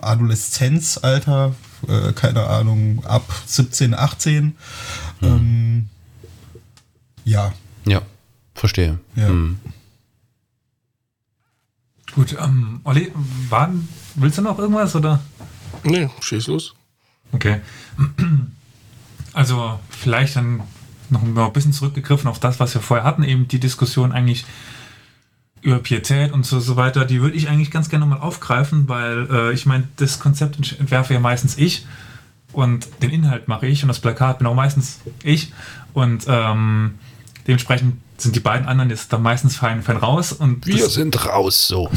Adoleszenzalter, äh, keine Ahnung, ab 17, 18. Ähm, ja, Ja, verstehe. Ja. Hm. Gut, ähm, Olli, waren, willst du noch irgendwas oder? Nee, schieß los. Okay. Also vielleicht dann noch ein bisschen zurückgegriffen auf das, was wir vorher hatten, eben die Diskussion eigentlich über Pietät und so, so weiter, die würde ich eigentlich ganz gerne mal aufgreifen, weil äh, ich meine, das Konzept entwerfe ja meistens ich und den Inhalt mache ich und das Plakat bin auch meistens ich und ähm, dementsprechend sind die beiden anderen jetzt da meistens fein, fein raus und Wir sind raus, so.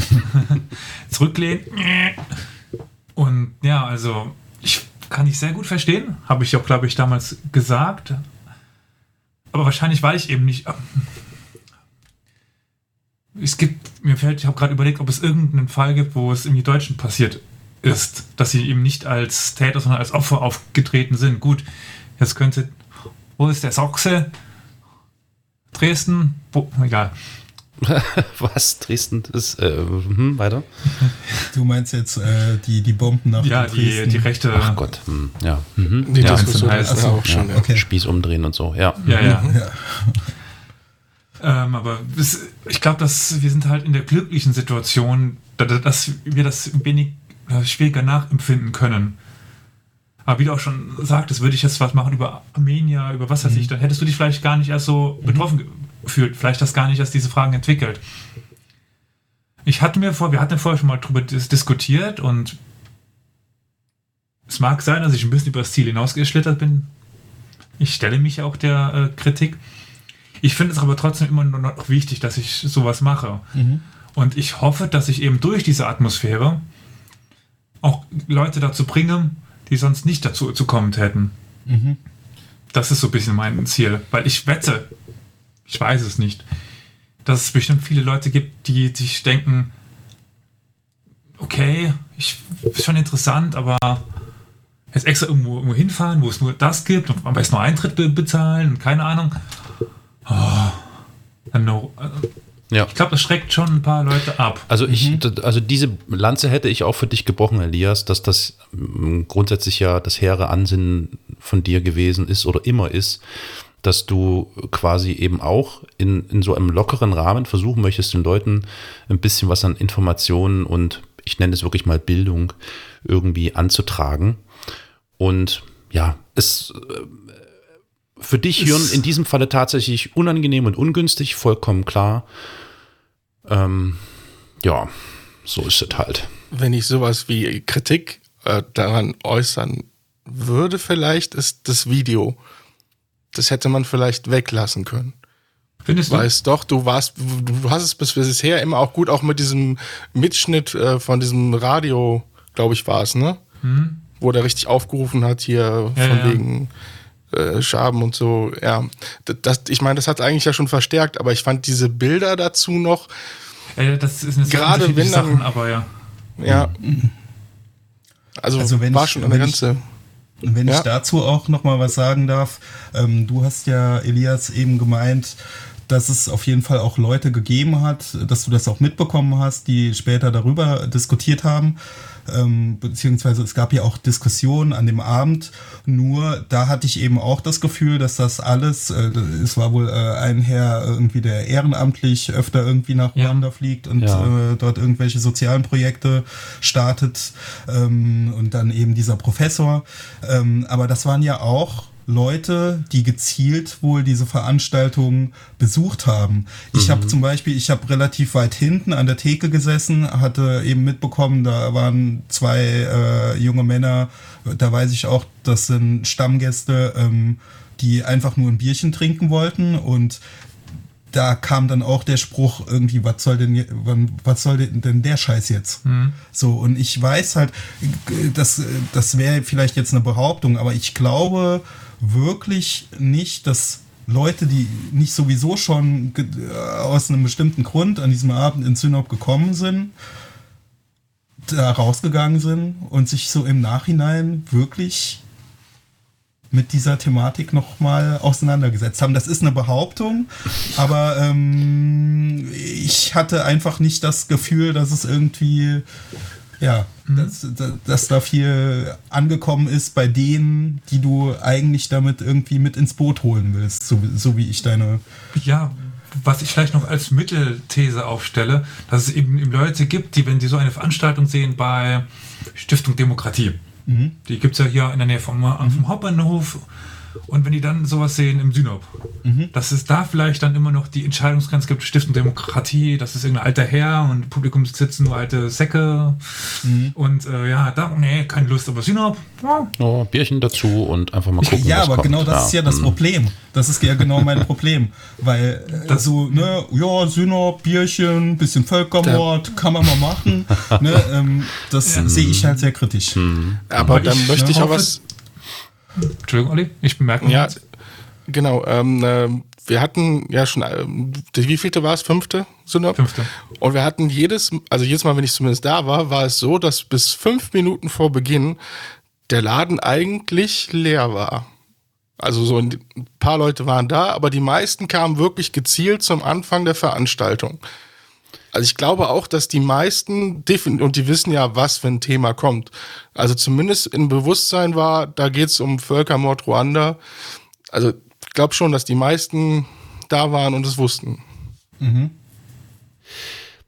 zurücklehnen. Und ja, also ich kann ich sehr gut verstehen, habe ich auch, glaube ich, damals gesagt. Aber wahrscheinlich war ich eben nicht. Es gibt, mir fällt, ich habe gerade überlegt, ob es irgendeinen Fall gibt, wo es im Deutschen passiert ist, dass sie eben nicht als Täter, sondern als Opfer aufgetreten sind. Gut, jetzt könnte, wo ist der Sachse? Dresden? Wo, egal. Was? Dresden ist, äh, hm, weiter? Du meinst jetzt äh, die, die Bomben nach Ja, die, Dresden? die rechte. Ach Gott, hm, ja. Mhm. Die ja, Diskussion heißt- ist Achso, auch schon. Ja. okay. Spieß umdrehen und so, ja. Ja, ja. Ja. Ähm, aber ich glaube, dass wir sind halt in der glücklichen Situation, da- da- dass wir das wenig äh, schwieriger nachempfinden können. Aber wie du auch schon sagtest, würde ich jetzt was machen über Armenier, über was weiß ich, dann hättest du dich vielleicht gar nicht erst so betroffen ge- gefühlt, vielleicht hast gar nicht erst diese Fragen entwickelt. Ich hatte mir vor, wir hatten ja vorher schon mal drüber dis diskutiert und es mag sein, dass ich ein bisschen über das Ziel hinausgeschlittert bin. Ich stelle mich auch der äh, Kritik. Ich finde es aber trotzdem immer noch wichtig, dass ich sowas mache. Und ich hoffe, dass ich eben durch diese Atmosphäre auch Leute dazu bringe, die sonst nicht dazu zu kommen hätten. Das ist so ein bisschen mein Ziel. Weil ich wette, ich weiß es nicht, dass es bestimmt viele Leute gibt, die sich denken, okay, ich, ist schon interessant, aber jetzt extra irgendwo, irgendwo hinfahren, wo es nur das gibt und am besten nur Eintritt be bezahlen und keine Ahnung. Oh, no. ja. Ich glaube, das schreckt schon ein paar Leute ab. Also ich, d- also diese Lanze hätte ich auch für dich gebrochen, Elias, dass das mm, grundsätzlich ja das hehre Ansinnen von dir gewesen ist oder immer ist, dass du quasi eben auch in, in so einem lockeren Rahmen versuchen möchtest, den Leuten ein bisschen was an Informationen und ich nenne es wirklich mal Bildung irgendwie anzutragen. Und ja, es äh, für dich, Jörn, in diesem Falle tatsächlich unangenehm und ungünstig, vollkommen klar. Ähm, ja, so ist es halt. Wenn ich sowas wie Kritik äh, daran äußern würde, vielleicht ist das Video. Das hätte man vielleicht weglassen können. Findest du? Weißt doch, du warst, du hast es bis bisher immer auch gut, auch mit diesem Mitschnitt äh, von diesem Radio, glaube ich, war es, ne? Wo der richtig aufgerufen hat, hier Ja, von ja. wegen äh, Schaben und so. Ja, das, ich meine, das hat eigentlich ja schon verstärkt, aber ich fand diese Bilder dazu noch, Äh, das ist eine sehr Gerade wenn dann- Sachen, aber ja. ja. Also, Also wenn war ich- schon eine wenn ich- ganze. Und wenn Ja. ich dazu auch noch mal was sagen darf, ähm, du hast ja, Elias, eben gemeint, dass es auf jeden Fall auch Leute gegeben hat, dass du das auch mitbekommen hast, die später darüber diskutiert haben. Ähm, beziehungsweise es gab ja auch Diskussionen an dem Abend. Nur da hatte ich eben auch das Gefühl, dass das alles, äh, es war wohl äh, ein Herr irgendwie, der ehrenamtlich öfter irgendwie nach Ja. Ruanda fliegt und Ja. äh, dort irgendwelche sozialen Projekte startet ähm, und dann eben dieser Professor. Ähm, aber das waren ja auch Leute, die gezielt wohl diese Veranstaltungen besucht haben. Ich habe zum Beispiel, ich habe relativ weit hinten an der Theke gesessen, hatte eben mitbekommen, da waren zwei äh, junge Männer, da weiß ich auch, das sind Stammgäste, ähm, die einfach nur ein Bierchen trinken wollten und da kam dann auch der Spruch irgendwie, was soll denn, was soll denn der Scheiß jetzt? So, und ich weiß halt, äh, das, äh, das wäre vielleicht jetzt eine Behauptung, aber ich glaube wirklich nicht, dass Leute, die nicht sowieso schon äh, aus einem bestimmten Grund an diesem Abend in Synop gekommen sind, da rausgegangen sind und sich so im Nachhinein wirklich mit dieser Thematik nochmal auseinandergesetzt haben. Das ist eine Behauptung, aber ähm, ich hatte einfach nicht das Gefühl, dass es irgendwie, ja, dass, dass, dass da viel angekommen ist bei denen, die du eigentlich damit irgendwie mit ins Boot holen willst, so, so wie ich deine. Ja, was ich vielleicht noch als Mittelthese aufstelle, dass es eben, Leute gibt, die, wenn sie so eine Veranstaltung sehen bei Stiftung Demokratie, mhm. die gibt es ja hier in der Nähe vom, vom Hauptbahnhof und wenn die dann sowas sehen im Synop, mhm. dass es da vielleicht dann immer noch die Entscheidungsgrenze gibt, Stiftung Demokratie, das ist irgendein alter Herr und Publikum sitzen nur alte Säcke mhm. und äh, ja, da, nee, keine Lust, aber Synop, ja. ja. Bierchen dazu und einfach mal gucken, Ja, aber kommt. genau das ja. ist ja das mhm. Problem. Das ist ja genau mein Problem, weil äh, das so, ne, ja, Synop, Bierchen, bisschen Völkermord, da. kann man mal machen, ne, ähm, das ja. sehe ich halt sehr kritisch. Mhm. Aber, dann ich, möchte ich auch was Entschuldigung, Olli, ich bemerke Ja, genau. Ähm, äh, wir hatten ja schon, äh, wie vielte war es? Fünfte Synop? Fünfte. Und wir hatten jedes, also jedes Mal, wenn ich zumindest da war, war es so, dass bis fünf Minuten vor Beginn der Laden eigentlich leer war. Also so ein paar Leute waren da, aber die meisten kamen wirklich gezielt zum Anfang der Veranstaltung. Also ich glaube auch, dass die meisten, und die wissen ja, was für ein Thema kommt. Also zumindest im Bewusstsein war, da geht es um Völkermord Ruanda. Also ich glaube schon, dass die meisten da waren und es wussten. Mhm.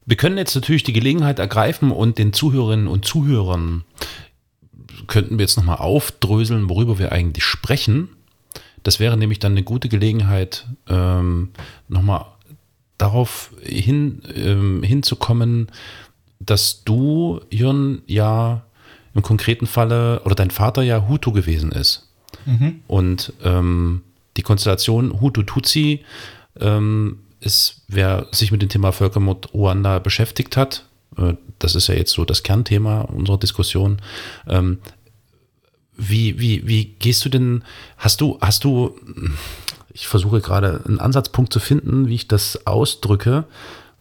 Wir können jetzt natürlich die Gelegenheit ergreifen und den Zuhörerinnen und Zuhörern könnten wir jetzt nochmal aufdröseln, worüber wir eigentlich sprechen. Das wäre nämlich dann eine gute Gelegenheit, ähm, nochmal darauf hin, ähm, hinzukommen, dass du, Jörn, ja im konkreten Falle oder dein Vater ja Hutu gewesen ist. Mhm. Und ähm, die Konstellation Hutu-Tutsi ähm, ist, wer sich mit dem Thema Völkermord Ruanda beschäftigt hat, äh, das ist ja jetzt so das Kernthema unserer Diskussion. Ähm, wie, wie, wie gehst du denn, hast du, hast du, ich versuche gerade einen Ansatzpunkt zu finden, wie ich das ausdrücke,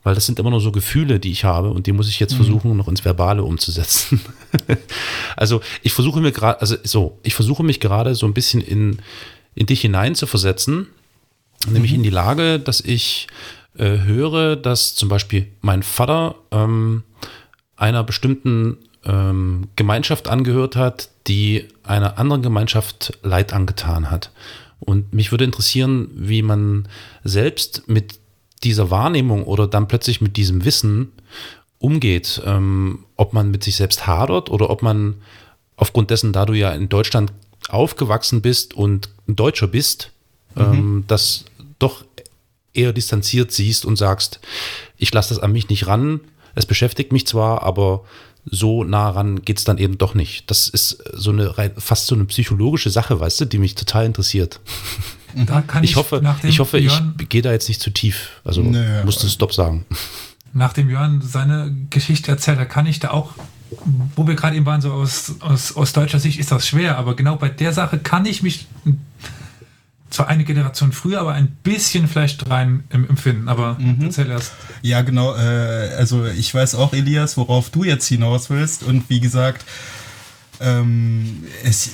weil das sind immer nur so Gefühle, die ich habe und die muss ich jetzt mhm. versuchen, noch ins Verbale umzusetzen. also ich versuche mir gerade, also so, ich versuche mich gerade so ein bisschen in, in dich hinein zu versetzen, nämlich mhm. in die Lage, dass ich äh, höre, dass zum Beispiel mein Vater ähm, einer bestimmten ähm, Gemeinschaft angehört hat, die einer anderen Gemeinschaft Leid angetan hat. Und mich würde interessieren, wie man selbst mit dieser Wahrnehmung oder dann plötzlich mit diesem Wissen umgeht. Ähm, ob man mit sich selbst hadert oder ob man aufgrund dessen, da du ja in Deutschland aufgewachsen bist und ein Deutscher bist, mhm. ähm, das doch eher distanziert siehst und sagst, ich lasse das an mich nicht ran. Es beschäftigt mich zwar, aber so nah ran geht es dann eben doch nicht. Das ist so eine fast so eine psychologische Sache, weißt du, die mich total interessiert. Da kann ich, ich hoffe, ich hoffe, ich gehe da jetzt nicht zu tief. Also nee, musst du Stopp sagen. Nachdem Jörn seine Geschichte erzählt, da kann ich da auch, wo wir gerade eben waren, so aus, aus, aus deutscher Sicht ist das schwer, aber genau bei der Sache kann ich mich zwar eine Generation früher, aber ein bisschen vielleicht rein empfinden. Aber mhm. erzähl erst. Ja, genau. Äh, also ich weiß auch, Elias, worauf du jetzt hinaus willst. Und wie gesagt, ähm, es, äh,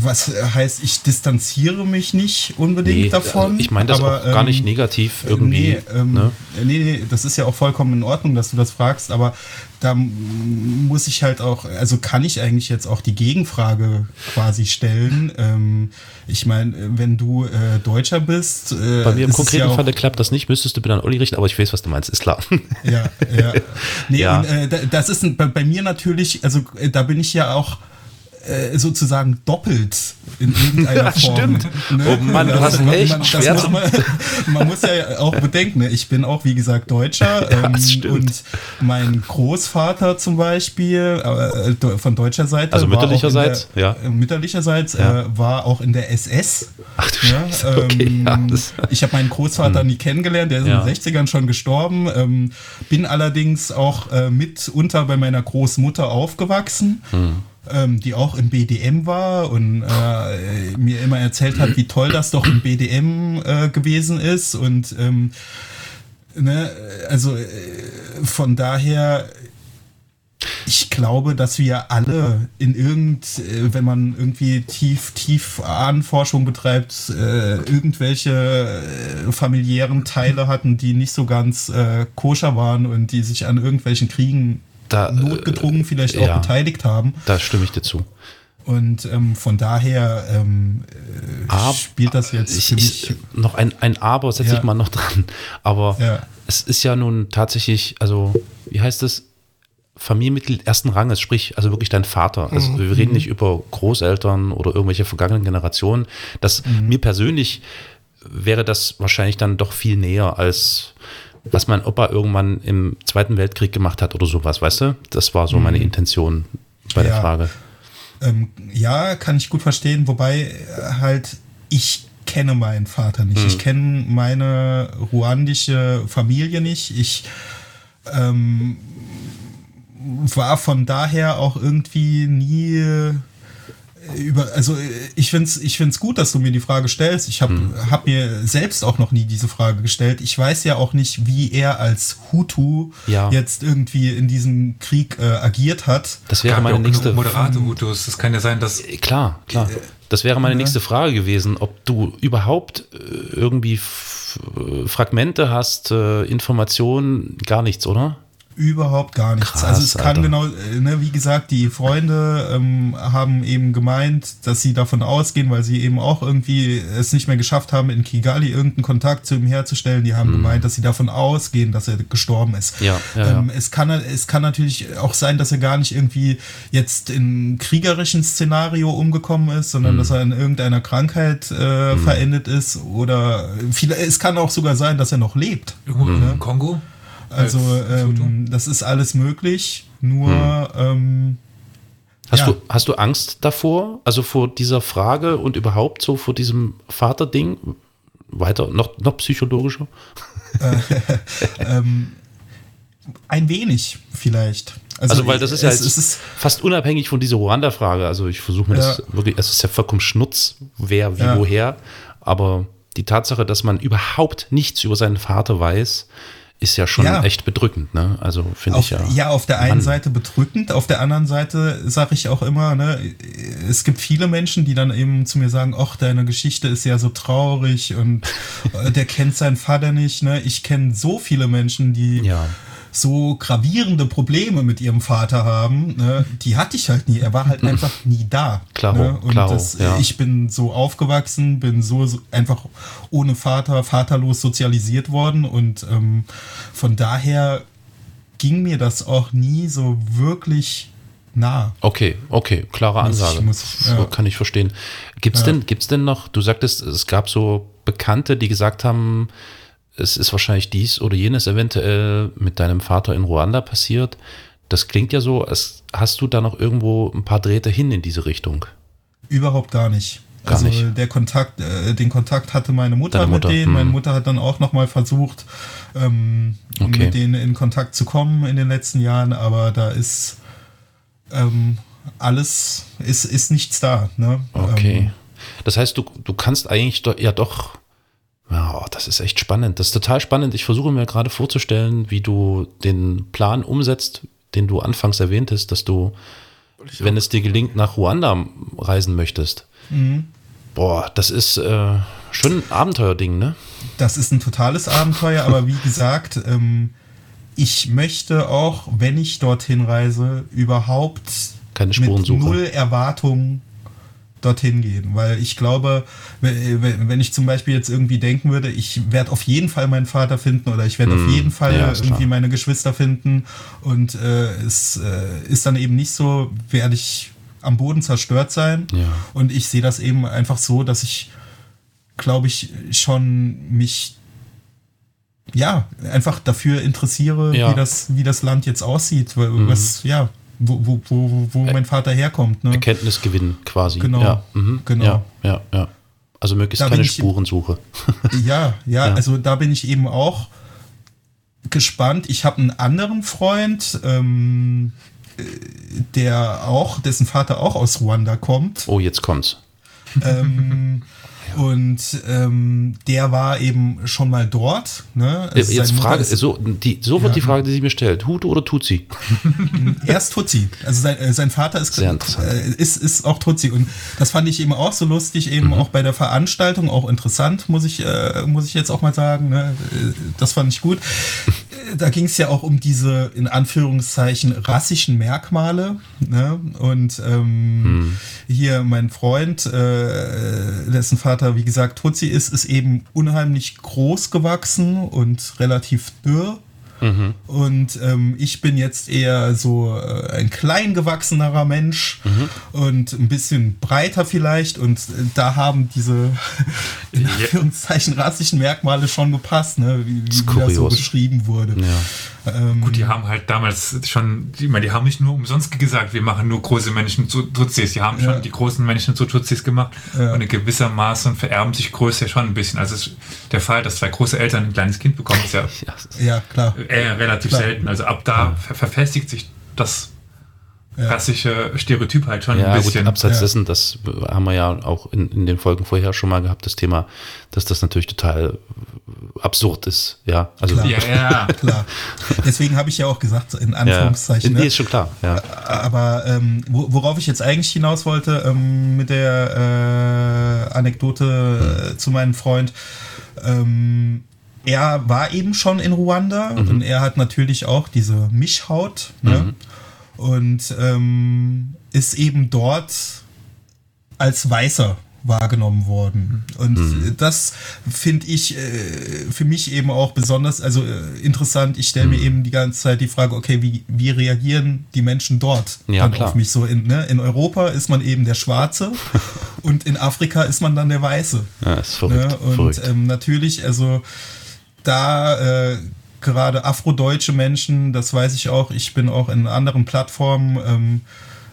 was heißt, ich distanziere mich nicht unbedingt nee, davon. Ich meine das aber, auch gar nicht ähm, negativ irgendwie. Nee, ähm, ne? nee, nee, das ist ja auch vollkommen in Ordnung, dass du das fragst, aber da muss ich halt auch, also kann ich eigentlich jetzt auch die Gegenfrage quasi stellen. Ähm, ich meine, wenn du äh, Deutscher bist. Äh, Bei mir im konkreten ja Falle klappt das nicht, müsstest du bitte an Olli richten, aber ich weiß, was du meinst, ist klar. Ja, ja. Nee, ja. Und, äh, das ist bei, bei mir natürlich, also äh, da bin ich ja auch äh, sozusagen doppelt in irgendeiner ja, Form. Stimmt. Ne? Oh Mann, du hast echt man, schwer muss man, man, muss ja auch bedenken, ne? ich bin auch, wie gesagt, Deutscher ähm, und mein Großvater zum Beispiel äh, von deutscher Seite, also mütterlicherseits, der, ja. Äh, mütterlicherseits ja. Äh, war auch in der SS. Ach du? Scheiße, okay, ähm, ja, ich habe meinen Großvater hm. nie kennengelernt, der ist in den 60ern schon gestorben, ähm, bin allerdings auch äh, mitunter bei meiner Großmutter aufgewachsen. Hm ähm, die auch im BDM war und äh, mir immer erzählt hat, wie toll das doch im BDM äh, gewesen ist. Und ähm, ne, also äh, von daher, ich glaube, dass wir alle in irgend, äh, wenn man irgendwie tief, tief Ahnenforschung betreibt, äh, irgendwelche äh, familiären Teile hatten, die nicht so ganz koscher waren und die sich an irgendwelchen Kriegen da, notgedrungen vielleicht auch ja, beteiligt haben. Da stimme ich dir zu. Und ähm, von daher ähm, äh, Ab- spielt das jetzt ich, ich, noch ein, ein Aber setze Ja. ich mal noch dran. Aber Ja. es ist ja nun tatsächlich, also wie heißt es? Familienmitglied ersten Ranges, sprich, also wirklich dein Vater. Also Mhm. wir reden nicht über Großeltern oder irgendwelche vergangenen Generationen. Das Mhm. mir persönlich wäre das wahrscheinlich dann doch viel näher als was mein Opa irgendwann im Zweiten Weltkrieg gemacht hat oder sowas, weißt du? Das war so meine Intention bei der Mhm. Ja. Frage. Ähm, ja, kann ich gut verstehen, wobei äh, halt ich kenne meinen Vater nicht. Ich kenne meine ruandische Familie nicht. Ich ähm, war von daher auch irgendwie nie über, also äh, ich finde es ich find's gut, dass du mir die Frage stellst. Ich habe hab mir selbst auch noch nie diese Frage gestellt. Ich weiß ja auch nicht, wie er als Hutu Ja. jetzt irgendwie in diesem Krieg äh, agiert hat. Das wäre Gab ja meine auch genug nächste moderate Hutus. Das kann ja sein, dass Äh, Klar, klar. Das wäre meine nächste Frage gewesen, ob du überhaupt äh, irgendwie äh, Fragmente hast, äh, Informationen, gar nichts, oder? Überhaupt gar nichts. Krass, also es kann Alter. genau, äh, ne, wie gesagt, die Freunde ähm, haben eben gemeint, dass sie davon ausgehen, weil sie eben auch irgendwie es nicht mehr geschafft haben, in Kigali irgendeinen Kontakt zu ihm herzustellen. Die haben gemeint, dass sie davon ausgehen, dass er gestorben ist. Mhm. Ja, ja, ähm, ja. Es, kann, es kann natürlich auch sein, dass er gar nicht irgendwie jetzt in kriegerischen Szenario umgekommen ist, Mhm. sondern dass er in irgendeiner Krankheit äh, verendet ist oder viele, es kann auch sogar sein, dass er noch lebt. irgendwo Mhm. im Kongo. Also ähm, das ist alles möglich, nur ähm, Hast, Ja. du, hast du Angst davor, also vor dieser Frage und überhaupt so vor diesem Vaterding? Weiter, noch, noch psychologischer? ähm, ein wenig vielleicht. Also, weil das ist ja es, jetzt es ist, fast unabhängig von dieser Ruanda-Frage. Also ich versuche mir das Ja. wirklich, es ist ja vollkommen Schnutz, wer, wie, Ja. woher. Aber die Tatsache, dass man überhaupt nichts über seinen Vater weiß, ist ja schon Ja. echt bedrückend. Ne? Also finde ich ja. ja, auf der einen Mann. Seite bedrückend, auf der anderen Seite sage ich auch immer, ne, es gibt viele Menschen, die dann eben zu mir sagen, ach, deine Geschichte ist ja so traurig und äh, der kennt seinen Vater nicht. Ne? Ich kenne so viele Menschen, die Ja. So gravierende Probleme mit ihrem Vater haben, ne, die hatte ich halt nie. Er war halt einfach nie da. Klaro, ne? Und klaro, das, ja. ich bin so aufgewachsen, bin so, so einfach ohne Vater, vaterlos sozialisiert worden und ähm, von daher ging mir das auch nie so wirklich nah. Okay, okay, klare Muss ich- Ansage. muss ja. Kann ich verstehen. Gibt's Ja. denn, gibt's denn noch, du sagtest, es gab so Bekannte, die gesagt haben, es ist wahrscheinlich dies oder jenes eventuell mit deinem Vater in Ruanda passiert. Das klingt ja so, als hast du da noch irgendwo ein paar Drähte hin in diese Richtung. Überhaupt gar nicht. Gar also nicht. der Kontakt, äh, den Kontakt hatte meine Mutter, Deine Mutter, mit denen. hm. Meine Mutter hat dann auch nochmal versucht, ähm, Okay. mit denen in Kontakt zu kommen in den letzten Jahren, aber da ist ähm, alles, ist, ist nichts da. Ne? Okay. Ähm, Das heißt, du, du kannst eigentlich doch, ja doch, ja, oh, das ist echt spannend. Das ist total spannend. Ich versuche mir gerade vorzustellen, wie du den Plan umsetzt, den du anfangs erwähntest, dass du, wenn es dir gelingt, nach Ruanda reisen möchtest. Mhm. Boah, das ist äh, schon ein Abenteuerding, ne? das ist ein totales Abenteuer, aber wie gesagt, ähm, ich möchte auch, wenn ich dorthin reise, überhaupt Keine mit null Erwartungen dorthin gehen. Weil ich glaube, wenn ich zum Beispiel jetzt irgendwie denken würde, ich werde auf jeden Fall meinen Vater finden oder ich werde auf jeden Fall Mm, ja, irgendwie klar. meine Geschwister finden und äh, es äh, ist dann eben nicht so, werde ich am Boden zerstört sein. Ja. Und ich sehe das eben einfach so, dass ich, glaube ich, schon mich ja, einfach dafür interessiere, Ja. Mhm. wie, das, wie das Land jetzt aussieht, wa- was, ja, wo, wo, wo, wo mein Vater herkommt. Ne? Erkenntnisgewinn quasi. Genau, Ja, mhm. genau. ja, ja, ja. Also möglichst Da keine ich- Spurensuche. Ja, ja, Ja. also da bin ich eben auch gespannt. Ich habe einen anderen Freund, ähm, äh, der auch, dessen Vater auch aus Ruanda kommt. Oh, jetzt kommt's. Ähm, Und ähm, der war eben schon mal dort. Ne? Also Jetzt Frage, ist- so, die, so wird die Frage, die sich mir stellt. Hutu oder Tutsi? Erst Tutsi. Also sein, äh, sein Vater ist, äh, ist, ist auch Tutsi. Und das fand ich eben auch so lustig, eben Mhm. auch bei der Veranstaltung, auch interessant, muss ich, äh, muss ich jetzt auch mal sagen. Ne? Äh, Das fand ich gut. da ging es ja auch um diese in Anführungszeichen rassischen Merkmale. Ne? Und ähm, hm. hier mein Freund, äh, dessen Vater wie gesagt Tutsi ist, ist eben unheimlich groß gewachsen und relativ dürr. Mhm. Und ähm, ich bin jetzt eher so äh, ein klein gewachsenerer Mensch mhm. und ein bisschen breiter vielleicht. Und äh, da haben diese in Anführungszeichen rassischen Merkmale schon gepasst, ne? wie, wie das so beschrieben wurde. Ja. Ähm, Gut, die haben halt damals schon, ich meine, die haben nicht nur umsonst gesagt, wir machen nur große Menschen zu Tutsis. Die haben ja. schon die großen Menschen zu Tutsis gemacht ja. und in gewisser Maße vererben sich Größe schon ein bisschen. Also der Fall, dass zwei große Eltern ein kleines Kind bekommen, ist ja, ja klar. eher relativ klar. selten. Also ab da ver verfestigt sich das klassische Stereotyp halt schon ja, ein bisschen. Gut, abseits ja. dessen, das haben wir ja auch in, in den Folgen vorher schon mal gehabt, das Thema, dass das natürlich total absurd ist. Ja, also klar. Ja, ja. klar. Deswegen habe ich ja auch gesagt, in Anführungszeichen. Ja, nee, ne? ist schon klar. Ja. Aber ähm, worauf ich jetzt eigentlich hinaus wollte ähm, mit der äh, Anekdote hm. zu meinem Freund, ähm, er war eben schon in Ruanda mhm. und er hat natürlich auch diese Mischhaut. Ne? Mhm und ähm, ist eben dort als Weißer wahrgenommen worden. Und mhm. das finde ich äh, für mich eben auch besonders, also äh, interessant. Ich stelle mhm. mir eben die ganze Zeit die Frage, okay, wie, wie reagieren die Menschen dort ja, dann auf mich so? In, ne? in Europa ist man eben der Schwarze und in Afrika ist man dann der Weiße. Ja, ist verrückt. Ne? Und verrückt. Ähm, natürlich, also da äh, gerade afrodeutsche Menschen, das weiß ich auch, ich bin auch in anderen Plattformen, ähm,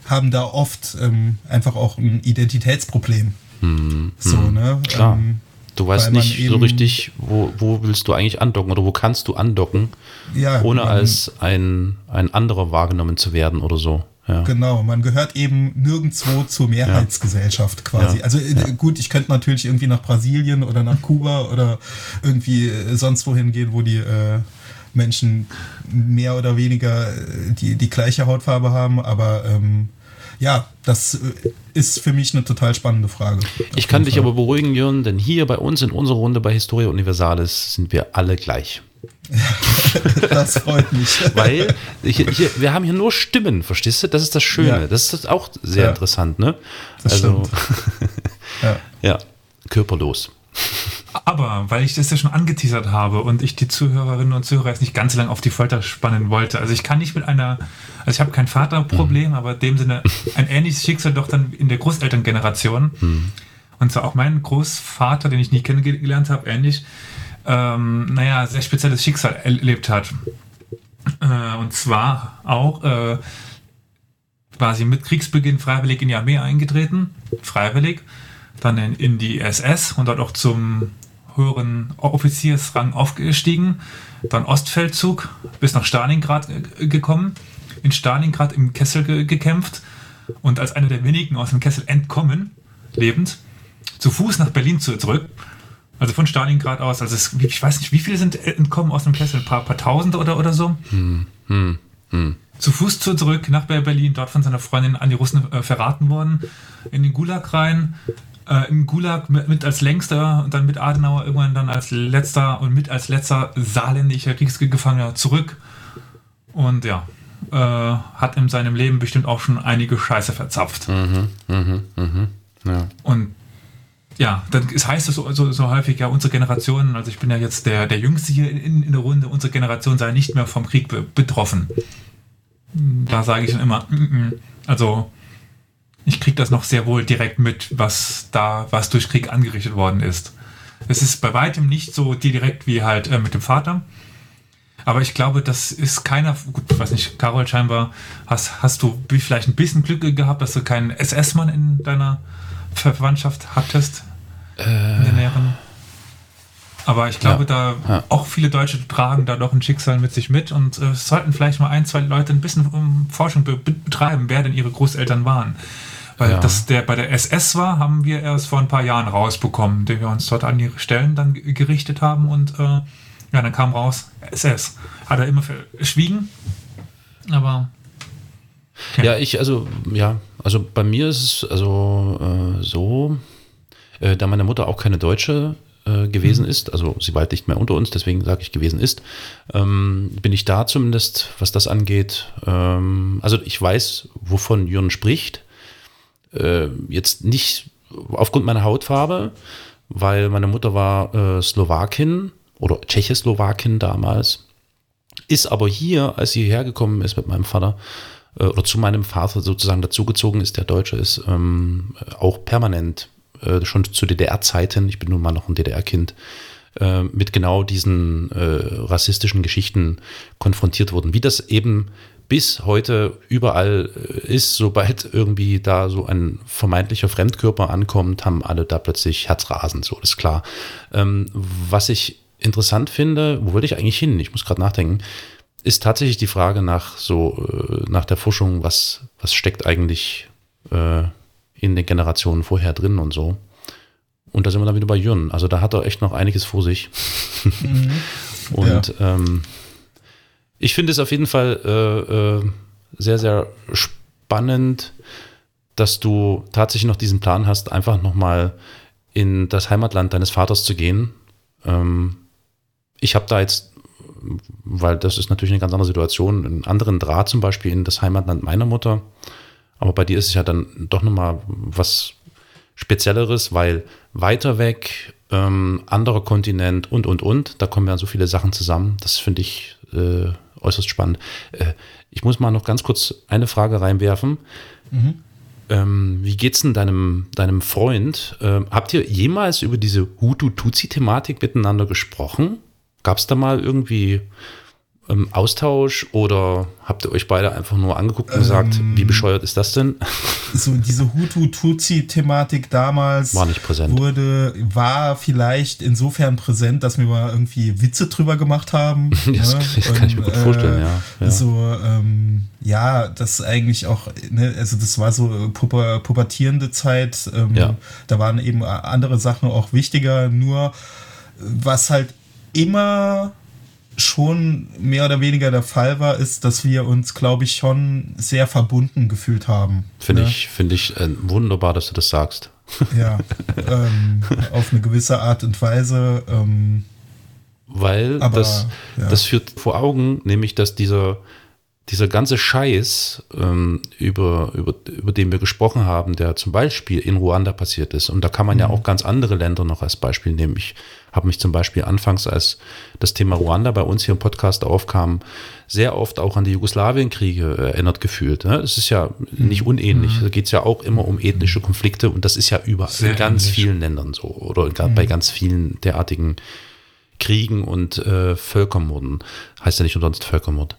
haben da oft ähm, einfach auch ein Identitätsproblem. Hm, so, hm, ne? Klar. Ähm, du weißt nicht so richtig, wo, wo willst du eigentlich andocken oder wo kannst du andocken, ja, ohne als ein, ein anderer wahrgenommen zu werden oder so. Ja. Genau, man gehört eben nirgendwo zur Mehrheitsgesellschaft quasi. Ja. Also äh, gut, ich könnte natürlich irgendwie nach Brasilien oder nach Kuba oder irgendwie äh, sonst wohin gehen, wo die äh, Menschen mehr oder weniger äh, die, die gleiche Hautfarbe haben, aber ähm, ja, das äh, ist für mich eine total spannende Frage. Ich kann dich aber beruhigen, Jörn, denn hier bei uns in unserer Runde bei Historia Universalis sind wir alle gleich. Das freut mich. Weil hier, hier, wir haben hier nur Stimmen, verstehst du? Das ist das Schöne. Ja. Das ist auch sehr ja. interessant, ne? Das also, ja. ja, körperlos. Aber weil ich das ja schon angeteasert habe und ich die Zuhörerinnen und Zuhörer jetzt nicht ganz lang auf die Folter spannen wollte. Also ich kann nicht mit einer, also ich habe kein Vaterproblem, mhm. aber in dem Sinne ein ähnliches Schicksal doch dann in der Großelterngeneration. Mhm. Und zwar auch mein Großvater, den ich nie kennengelernt habe, ähnlich, ähm, naja, sehr spezielles Schicksal erlebt hat. Äh, und zwar auch äh, quasi mit Kriegsbeginn freiwillig in die Armee eingetreten, freiwillig dann in, in die SS und dort auch zum höheren Offiziersrang aufgestiegen. Dann Ostfeldzug bis nach Stalingrad gekommen, in Stalingrad im Kessel ge gekämpft und als einer der wenigen aus dem Kessel entkommen, lebend, zu Fuß nach Berlin zurück. Also von Stalingrad aus, also es, ich weiß nicht, wie viele sind entkommen aus dem Kessel, ein paar, paar Tausende oder, oder so. Hm, hm, hm. Zu Fuß zurück nach Berlin, dort von seiner Freundin an die Russen äh, verraten worden, in den Gulag rein, äh, im Gulag mit, mit, als längster und dann mit Adenauer irgendwann dann als letzter und mit als letzter saarländischer Kriegsgefangener zurück. Und ja, äh, hat in seinem Leben bestimmt auch schon einige Scheiße verzapft. Mhm, mh, mh, ja. Und ja, dann heißt es so, so, so, häufig, ja, unsere Generation, also ich bin ja jetzt der, der Jüngste hier in, in der Runde, unsere Generation sei nicht mehr vom Krieg be betroffen. Da sage ich dann immer, mm -mm. also ich kriege das noch sehr wohl direkt mit, was da, was durch Krieg angerichtet worden ist. Es ist bei weitem nicht so direkt wie halt äh, mit dem Vater. Aber ich glaube, das ist keiner, gut, ich weiß nicht, Carol, scheinbar hast, hast du vielleicht ein bisschen Glück gehabt, dass du keinen SS-Mann in deiner Verwandtschaft hattest. Äh, in der näheren. Aber ich glaube, ja, da ja. auch viele Deutsche tragen da doch ein Schicksal mit sich mit und äh, sollten vielleicht mal ein, zwei Leute ein bisschen um Forschung be betreiben, wer denn ihre Großeltern waren. Weil ja. das der bei der SS war, haben wir erst vor ein paar Jahren rausbekommen, indem wir uns dort an die Stellen dann gerichtet haben und äh, ja, dann kam raus, SS. Hat er immer verschwiegen, aber. Okay. Ja, ich, also, ja, also bei mir ist es also äh, so, äh, da meine Mutter auch keine Deutsche äh, gewesen ist, also sie bald nicht mehr unter uns, deswegen sage ich gewesen ist, ähm, bin ich da zumindest, was das angeht. Ähm, also ich weiß, wovon Jürgen spricht. Äh, jetzt nicht aufgrund meiner Hautfarbe, weil meine Mutter war äh, Slowakin oder Tschechoslowakin damals, ist aber hier, als sie hierher gekommen ist mit meinem Vater, äh, oder zu meinem Vater sozusagen dazugezogen ist, der Deutsche ist, ähm, auch permanent, äh, schon zu DDR-Zeiten, ich bin nun mal noch ein DDR-Kind, äh, mit genau diesen äh, rassistischen Geschichten konfrontiert wurden. Wie das eben bis heute überall äh, ist, sobald irgendwie da so ein vermeintlicher Fremdkörper ankommt, haben alle da plötzlich Herzrasen, so ist klar. Ähm, was ich interessant finde, wo würde ich eigentlich hin? Ich muss gerade nachdenken ist tatsächlich die Frage nach so, äh, nach der Forschung, was, was steckt eigentlich äh, in den Generationen vorher drin und so. Und da sind wir dann wieder bei Jürgen. Also da hat er echt noch einiges vor sich. Mhm. und ja. ähm, ich finde es auf jeden Fall äh, äh, sehr, sehr spannend, dass du tatsächlich noch diesen Plan hast, einfach nochmal in das Heimatland deines Vaters zu gehen. Ähm, ich habe da jetzt weil das ist natürlich eine ganz andere Situation. Einen anderen Draht zum Beispiel in das Heimatland meiner Mutter. Aber bei dir ist es ja dann doch nochmal was Spezielleres, weil weiter weg, ähm, anderer Kontinent und, und, und. Da kommen ja so viele Sachen zusammen. Das finde ich äh, äußerst spannend. Äh, ich muss mal noch ganz kurz eine Frage reinwerfen. Mhm. Ähm, wie geht's denn deinem, deinem Freund? Ähm, habt ihr jemals über diese Hutu-Tutsi-Thematik miteinander gesprochen? Gab es da mal irgendwie ähm, Austausch oder habt ihr euch beide einfach nur angeguckt und gesagt, ähm, wie bescheuert ist das denn? So diese Hutu-Tutsi-Thematik damals war nicht präsent. Wurde, war vielleicht insofern präsent, dass wir mal irgendwie Witze drüber gemacht haben. das, ne? das kann und, ich mir gut vorstellen, äh, ja. ja. So, ähm, ja, das eigentlich auch, ne, also das war so puber, pubertierende Zeit. Ähm, ja. Da waren eben andere Sachen auch wichtiger, nur was halt immer schon mehr oder weniger der Fall war, ist, dass wir uns, glaube ich, schon sehr verbunden gefühlt haben. Finde ne? ich, finde ich äh, wunderbar, dass du das sagst. Ja, ähm, auf eine gewisse Art und Weise. Ähm, Weil aber, das, ja. das führt vor Augen, nämlich, dass dieser, dieser ganze Scheiß, ähm, über, über, über den wir gesprochen haben, der zum Beispiel in Ruanda passiert ist, und da kann man mhm. ja auch ganz andere Länder noch als Beispiel nehmen. Ich habe mich zum Beispiel anfangs, als das Thema Ruanda bei uns hier im Podcast aufkam, sehr oft auch an die Jugoslawienkriege erinnert gefühlt. Ne? Das ist ja nicht mhm. unähnlich. Mhm. Da geht es ja auch immer um ethnische Konflikte und das ist ja überall in ganz ähnlich. vielen Ländern so oder mhm. bei ganz vielen derartigen Kriegen und äh, Völkermorden. Heißt ja nicht umsonst Völkermord.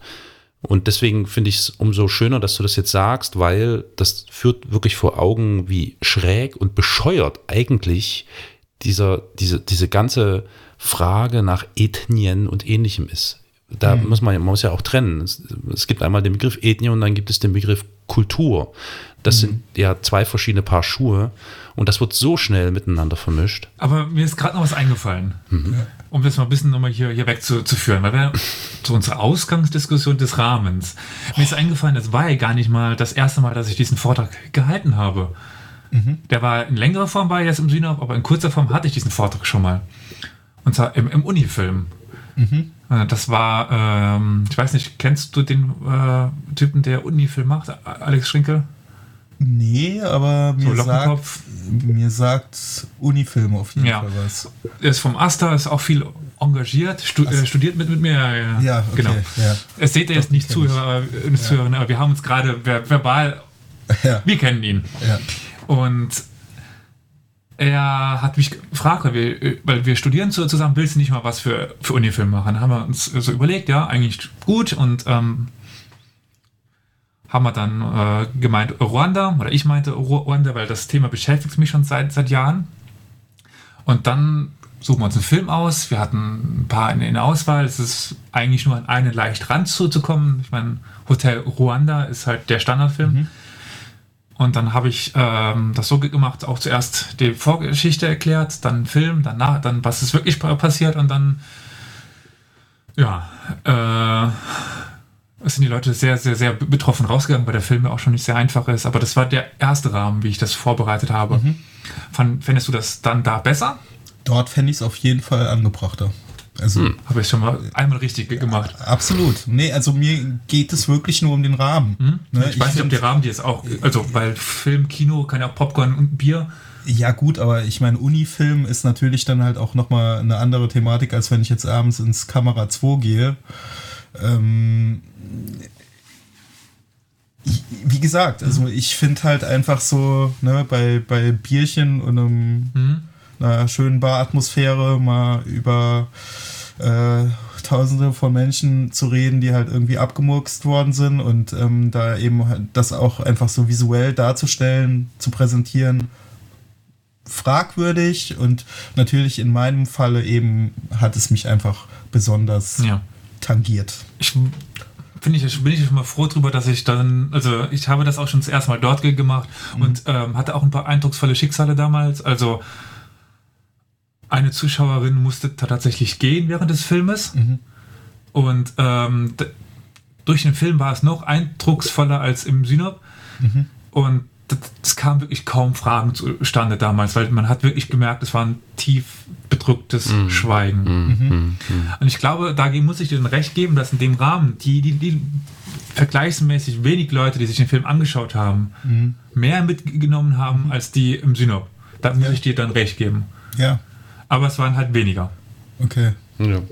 Und deswegen finde ich es umso schöner, dass du das jetzt sagst, weil das führt wirklich vor Augen, wie schräg und bescheuert eigentlich dieser, diese, diese ganze Frage nach Ethnien und ähnlichem ist. Da mhm. muss man, man muss ja auch trennen. Es, es, gibt einmal den Begriff Ethnie und dann gibt es den Begriff Kultur. Das mhm. sind ja zwei verschiedene Paar Schuhe und das wird so schnell miteinander vermischt. Aber mir ist gerade noch was eingefallen, mhm. um das mal ein bisschen nochmal hier, hier wegzuführen, weil wir zu unserer Ausgangsdiskussion des Rahmens. Mir ist eingefallen, das war ja gar nicht mal das erste Mal, dass ich diesen Vortrag gehalten habe. Mhm. Der war in längerer Form bei jetzt im Synop, aber in kurzer Form hatte ich diesen Vortrag schon mal. Und zwar im, im Unifilm. Mhm. Äh, das war, ähm, ich weiß nicht, kennst du den äh, Typen, der Unifilm macht, Alex Schrinkel? Nee, aber mir, so sagt, mir sagt Unifilm auf jeden ja. Fall was. Er ist vom Asta, ist auch viel engagiert, stu äh, studiert mit, mit mir. Ja, ja okay, genau. Ja. Es seht ihr jetzt nicht Zuhörer, äh, Zuhörer, aber wir haben uns gerade ver verbal, wir kennen ihn. Ja. Und er hat mich gefragt, weil wir, weil wir studieren zusammen, willst du nicht mal was für, für Unifilm machen? Dann haben wir uns so überlegt, ja, eigentlich gut und ähm, haben wir dann äh, gemeint Ruanda, oder ich meinte Ruanda, weil das Thema beschäftigt mich schon seit, seit Jahren. Und dann suchen wir uns einen Film aus. Wir hatten ein paar in, in der Auswahl. Es ist eigentlich nur an einen leicht ran zuzukommen. Ich meine, Hotel Ruanda ist halt der Standardfilm. Mhm. Und dann habe ich ähm, das so gemacht, auch zuerst die Vorgeschichte erklärt, dann Film, dann, nach, dann was ist wirklich passiert und dann, ja, äh, sind die Leute sehr, sehr, sehr betroffen rausgegangen, weil der Film ja auch schon nicht sehr einfach ist. Aber das war der erste Rahmen, wie ich das vorbereitet habe. Mhm. Fand, findest du das dann da besser? Dort fände ich es auf jeden Fall angebrachter. Also hm. habe ich schon mal einmal richtig gemacht. Absolut. Nee, also mir geht es wirklich nur um den Rahmen. Hm? Ne? Ich, ich, weiß nicht, ob der Rahmen die jetzt auch, also weil Film, Kino kann ja auch Popcorn und Bier. Ja gut, aber ich meine, Unifilm ist natürlich dann halt auch nochmal eine andere Thematik, als wenn ich jetzt abends ins Kamera 2 gehe. Ähm, wie gesagt, also ich finde halt einfach so, ne, bei, bei Bierchen und einem, mhm. Einer schönen Baratmosphäre mal über äh, Tausende von Menschen zu reden, die halt irgendwie abgemurkst worden sind und ähm, da eben das auch einfach so visuell darzustellen, zu präsentieren, fragwürdig und natürlich in meinem Falle eben hat es mich einfach besonders ja. tangiert. Ich finde ich, bin ich schon mal froh drüber, dass ich dann, also ich habe das auch schon das erste Mal dort gemacht mhm. und ähm, hatte auch ein paar eindrucksvolle Schicksale damals. Also eine Zuschauerin musste tatsächlich gehen während des Filmes. Mhm. Und ähm, durch den Film war es noch eindrucksvoller als im Synop. Mhm. Und es kam wirklich kaum Fragen zustande damals, weil man hat wirklich gemerkt, es war ein tief bedrücktes mm. Schweigen. Mm. Mhm. Und ich glaube, da muss ich dir recht geben, dass in dem Rahmen die, die, die vergleichsmäßig wenig Leute, die sich den Film angeschaut haben, mhm. mehr mitgenommen haben mhm. als die im Synop. Da muss ja. ich dir dann recht geben. Ja. Aber es waren halt weniger. Okay. Ja.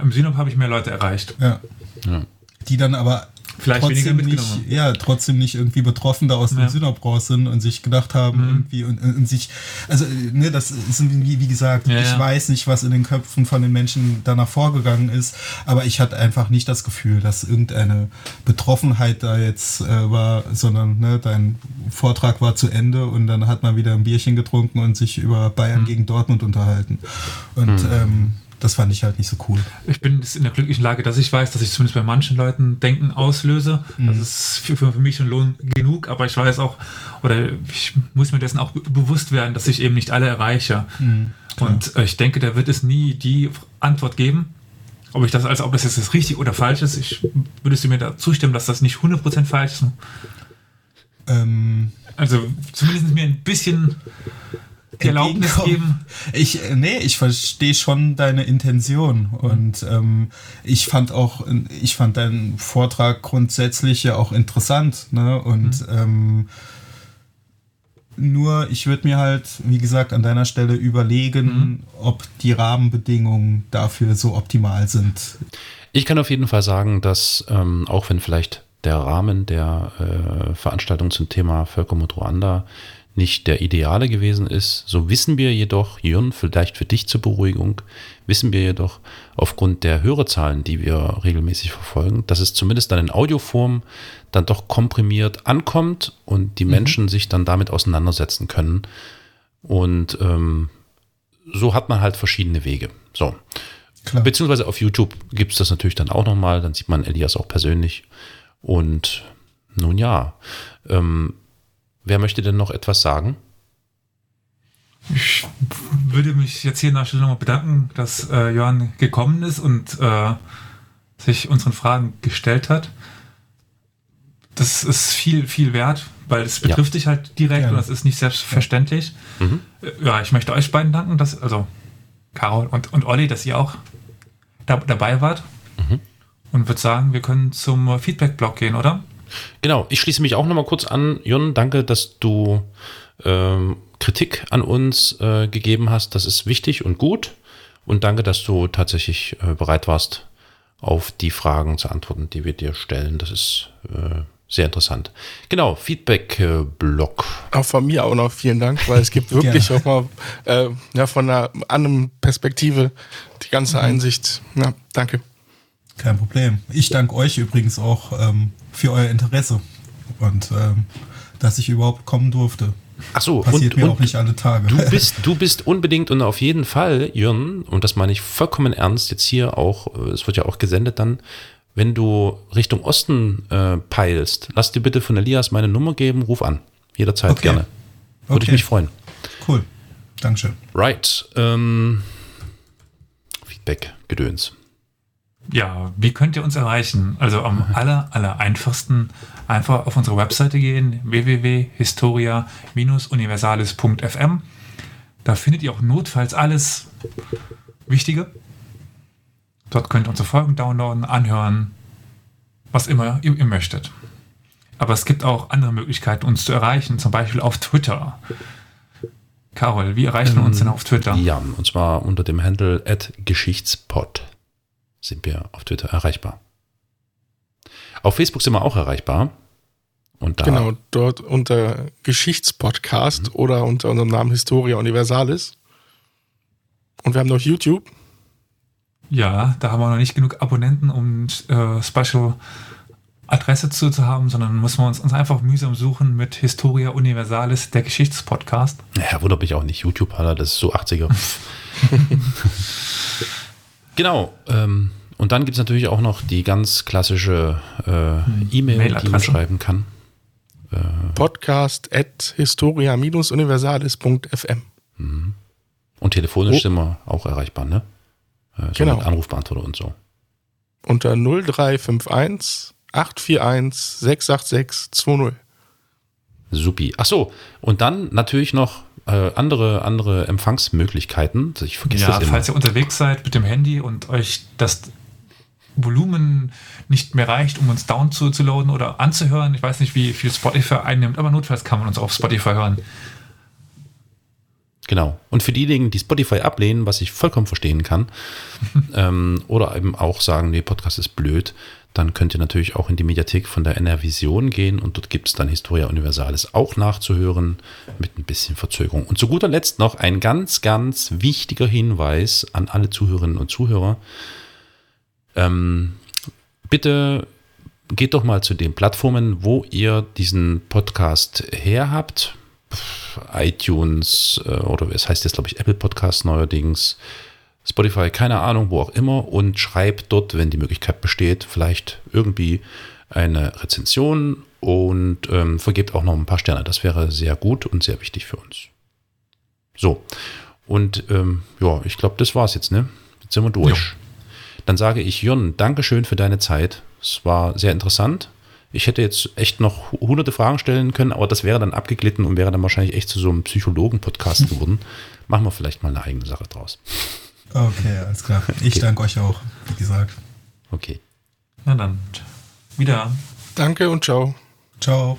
Im Synop habe ich mehr Leute erreicht. Ja. ja. Die dann aber Vielleicht trotzdem nicht, ja, trotzdem nicht irgendwie betroffen da aus dem ja. Synop raus sind und sich gedacht haben, mhm. irgendwie und, und, sich, also, ne, das ist wie, wie gesagt, ja, ich ja. weiß nicht, was in den Köpfen von den Menschen danach vorgegangen ist, aber ich hatte einfach nicht das Gefühl, dass irgendeine Betroffenheit da jetzt äh, war, sondern ne, dein Vortrag war zu Ende und dann hat man wieder ein Bierchen getrunken und sich über Bayern mhm. gegen Dortmund unterhalten. Und mhm. ähm, das fand ich halt nicht so cool. Ich bin in der glücklichen Lage, dass ich weiß, dass ich zumindest bei manchen Leuten Denken auslöse. Mhm. Das ist für, für, mich schon Lohn genug, aber ich weiß auch, oder ich muss mir dessen auch bewusst werden, dass ich eben nicht alle erreiche. Mhm, Und äh, ich denke, da wird es nie die Antwort geben, ob ich das, also ob das jetzt richtig oder falsch ist. Ich würdest du mir da zustimmen, dass das nicht 100% falsch ist? Ähm, also zumindest mir ein bisschen die Erlaubnis geben. Ich, äh, nee, ich verstehe schon deine Intention und ähm, ich fand auch, ich fand deinen Vortrag grundsätzlich ja auch interessant, ne? Und mhm. ähm, nur, ich würde mir halt, wie gesagt, an deiner Stelle überlegen, mhm. ob die Rahmenbedingungen dafür so optimal sind. Ich kann auf jeden Fall sagen, dass ähm, auch wenn vielleicht der Rahmen der äh, Veranstaltung zum Thema Völkermord Ruanda nicht der ideale gewesen ist. So wissen wir jedoch, Jürgen, vielleicht für dich zur Beruhigung, wissen wir jedoch aufgrund der Hörerzahlen, die wir regelmäßig verfolgen, dass es zumindest dann in Audioform dann doch komprimiert ankommt und die mhm. Menschen sich dann damit auseinandersetzen können. Und ähm, so hat man halt verschiedene Wege. So. Klar. Beziehungsweise auf YouTube gibt es das natürlich dann auch nochmal, dann sieht man Elias auch persönlich. Und nun ja, ähm, Wer möchte denn noch etwas sagen? Ich würde mich jetzt hier an der Stelle nochmal bedanken, dass äh, Johann gekommen ist und äh, sich unseren Fragen gestellt hat. Das ist viel, viel wert, weil es betrifft ja. dich halt direkt ja. und das ist nicht selbstverständlich. Mhm. Ja, ich möchte euch beiden danken, dass, also Carol und, und Olli, dass ihr auch da, dabei wart. Mhm. Und würde sagen, wir können zum Feedback-Blog gehen, oder? Genau, ich schließe mich auch nochmal kurz an. Jon, danke, dass du ähm, Kritik an uns äh, gegeben hast. Das ist wichtig und gut. Und danke, dass du tatsächlich äh, bereit warst, auf die Fragen zu antworten, die wir dir stellen. Das ist äh, sehr interessant. Genau, Feedback-Blog. Auch von mir auch noch vielen Dank, weil es gibt wirklich auch mal äh, ja, von einer anderen Perspektive die ganze mhm. Einsicht. Ja, danke. Kein Problem. Ich danke euch übrigens auch ähm, für euer Interesse und ähm, dass ich überhaupt kommen durfte. Ach so, passiert und, mir und auch nicht alle Tage. Du bist, du bist unbedingt und auf jeden Fall, Jürgen, und das meine ich vollkommen ernst, jetzt hier auch, äh, es wird ja auch gesendet dann, wenn du Richtung Osten äh, peilst, lass dir bitte von Elias meine Nummer geben, ruf an. Jederzeit okay. gerne. Würde okay. ich mich freuen. Cool. Dankeschön. Right. Ähm, Feedback, Gedöns. Ja, wie könnt ihr uns erreichen? Also am aller, aller einfachsten einfach auf unsere Webseite gehen, www.historia-universalis.fm. Da findet ihr auch notfalls alles Wichtige. Dort könnt ihr unsere Folgen downloaden, anhören, was immer ihr, ihr möchtet. Aber es gibt auch andere Möglichkeiten, uns zu erreichen, zum Beispiel auf Twitter. Carol, wie erreichen wir uns denn auf Twitter? Ja, und zwar unter dem Handle @geschichtspod sind wir auf Twitter erreichbar. Auf Facebook sind wir auch erreichbar. Und da, Genau, dort unter Geschichtspodcast oder unter unserem Namen Historia Universalis. Und wir haben noch YouTube. Ja, da haben wir noch nicht genug Abonnenten, um äh, Special Adresse zu, zu haben, sondern müssen wir uns, uns einfach mühsam suchen mit Historia Universalis, der Geschichtspodcast. Ja, wundert mich auch nicht. YouTube, Alter, das ist so 80er. genau. Ähm, und dann gibt es natürlich auch noch die ganz klassische äh, E-Mail, die man schreiben kann. Podcast at historia-universalis.fm. Und telefonisch Oh. sind wir auch erreichbar, ne? Äh, so Genau. Mit Anrufbeantworter und so. Unter 0351 841 686 20. Supi. Ach so, und dann natürlich noch äh, andere, andere Empfangsmöglichkeiten. Also Ich vergesse Ja, das immer. falls ihr unterwegs seid mit dem Handy und euch das Volumen nicht mehr reicht, um uns down zu, zu loaden oder anzuhören. Ich weiß nicht, wie viel Spotify einnimmt, aber notfalls kann man uns auf Spotify hören. Genau. Und für diejenigen, die Spotify ablehnen, was ich vollkommen verstehen kann, ähm, oder eben auch sagen, nee, Podcast ist blöd, dann könnt ihr natürlich auch in die Mediathek von der NR Vision gehen und dort gibt es dann Historia Universalis auch nachzuhören mit ein bisschen Verzögerung. Und zu guter Letzt noch ein ganz, ganz wichtiger Hinweis an alle Zuhörerinnen und Zuhörer. Ähm, bitte geht doch mal zu den Plattformen, wo ihr diesen Podcast her habt. ITunes äh, oder es heißt jetzt, glaube ich, Apple Podcast neuerdings, Spotify, keine Ahnung, wo auch immer und schreibt dort, wenn die Möglichkeit besteht, vielleicht irgendwie eine Rezension und ähm, vergebt auch noch ein paar Sterne. Das wäre sehr gut und sehr wichtig für uns. So, und ähm, ja, ich glaube, das war's jetzt, ne? Jetzt sind wir durch. Dann sage ich, Jon, Dankeschön für deine Zeit. Es war sehr interessant. Ich hätte jetzt echt noch hu- hunderte Fragen stellen können, aber das wäre dann abgeglitten und wäre dann wahrscheinlich echt zu so einem Psychologen-Podcast geworden. Machen wir vielleicht mal eine eigene Sache draus. Okay, alles klar. Ich danke euch auch, wie gesagt. Okay. Na dann, wieder. Danke und ciao. Ciao.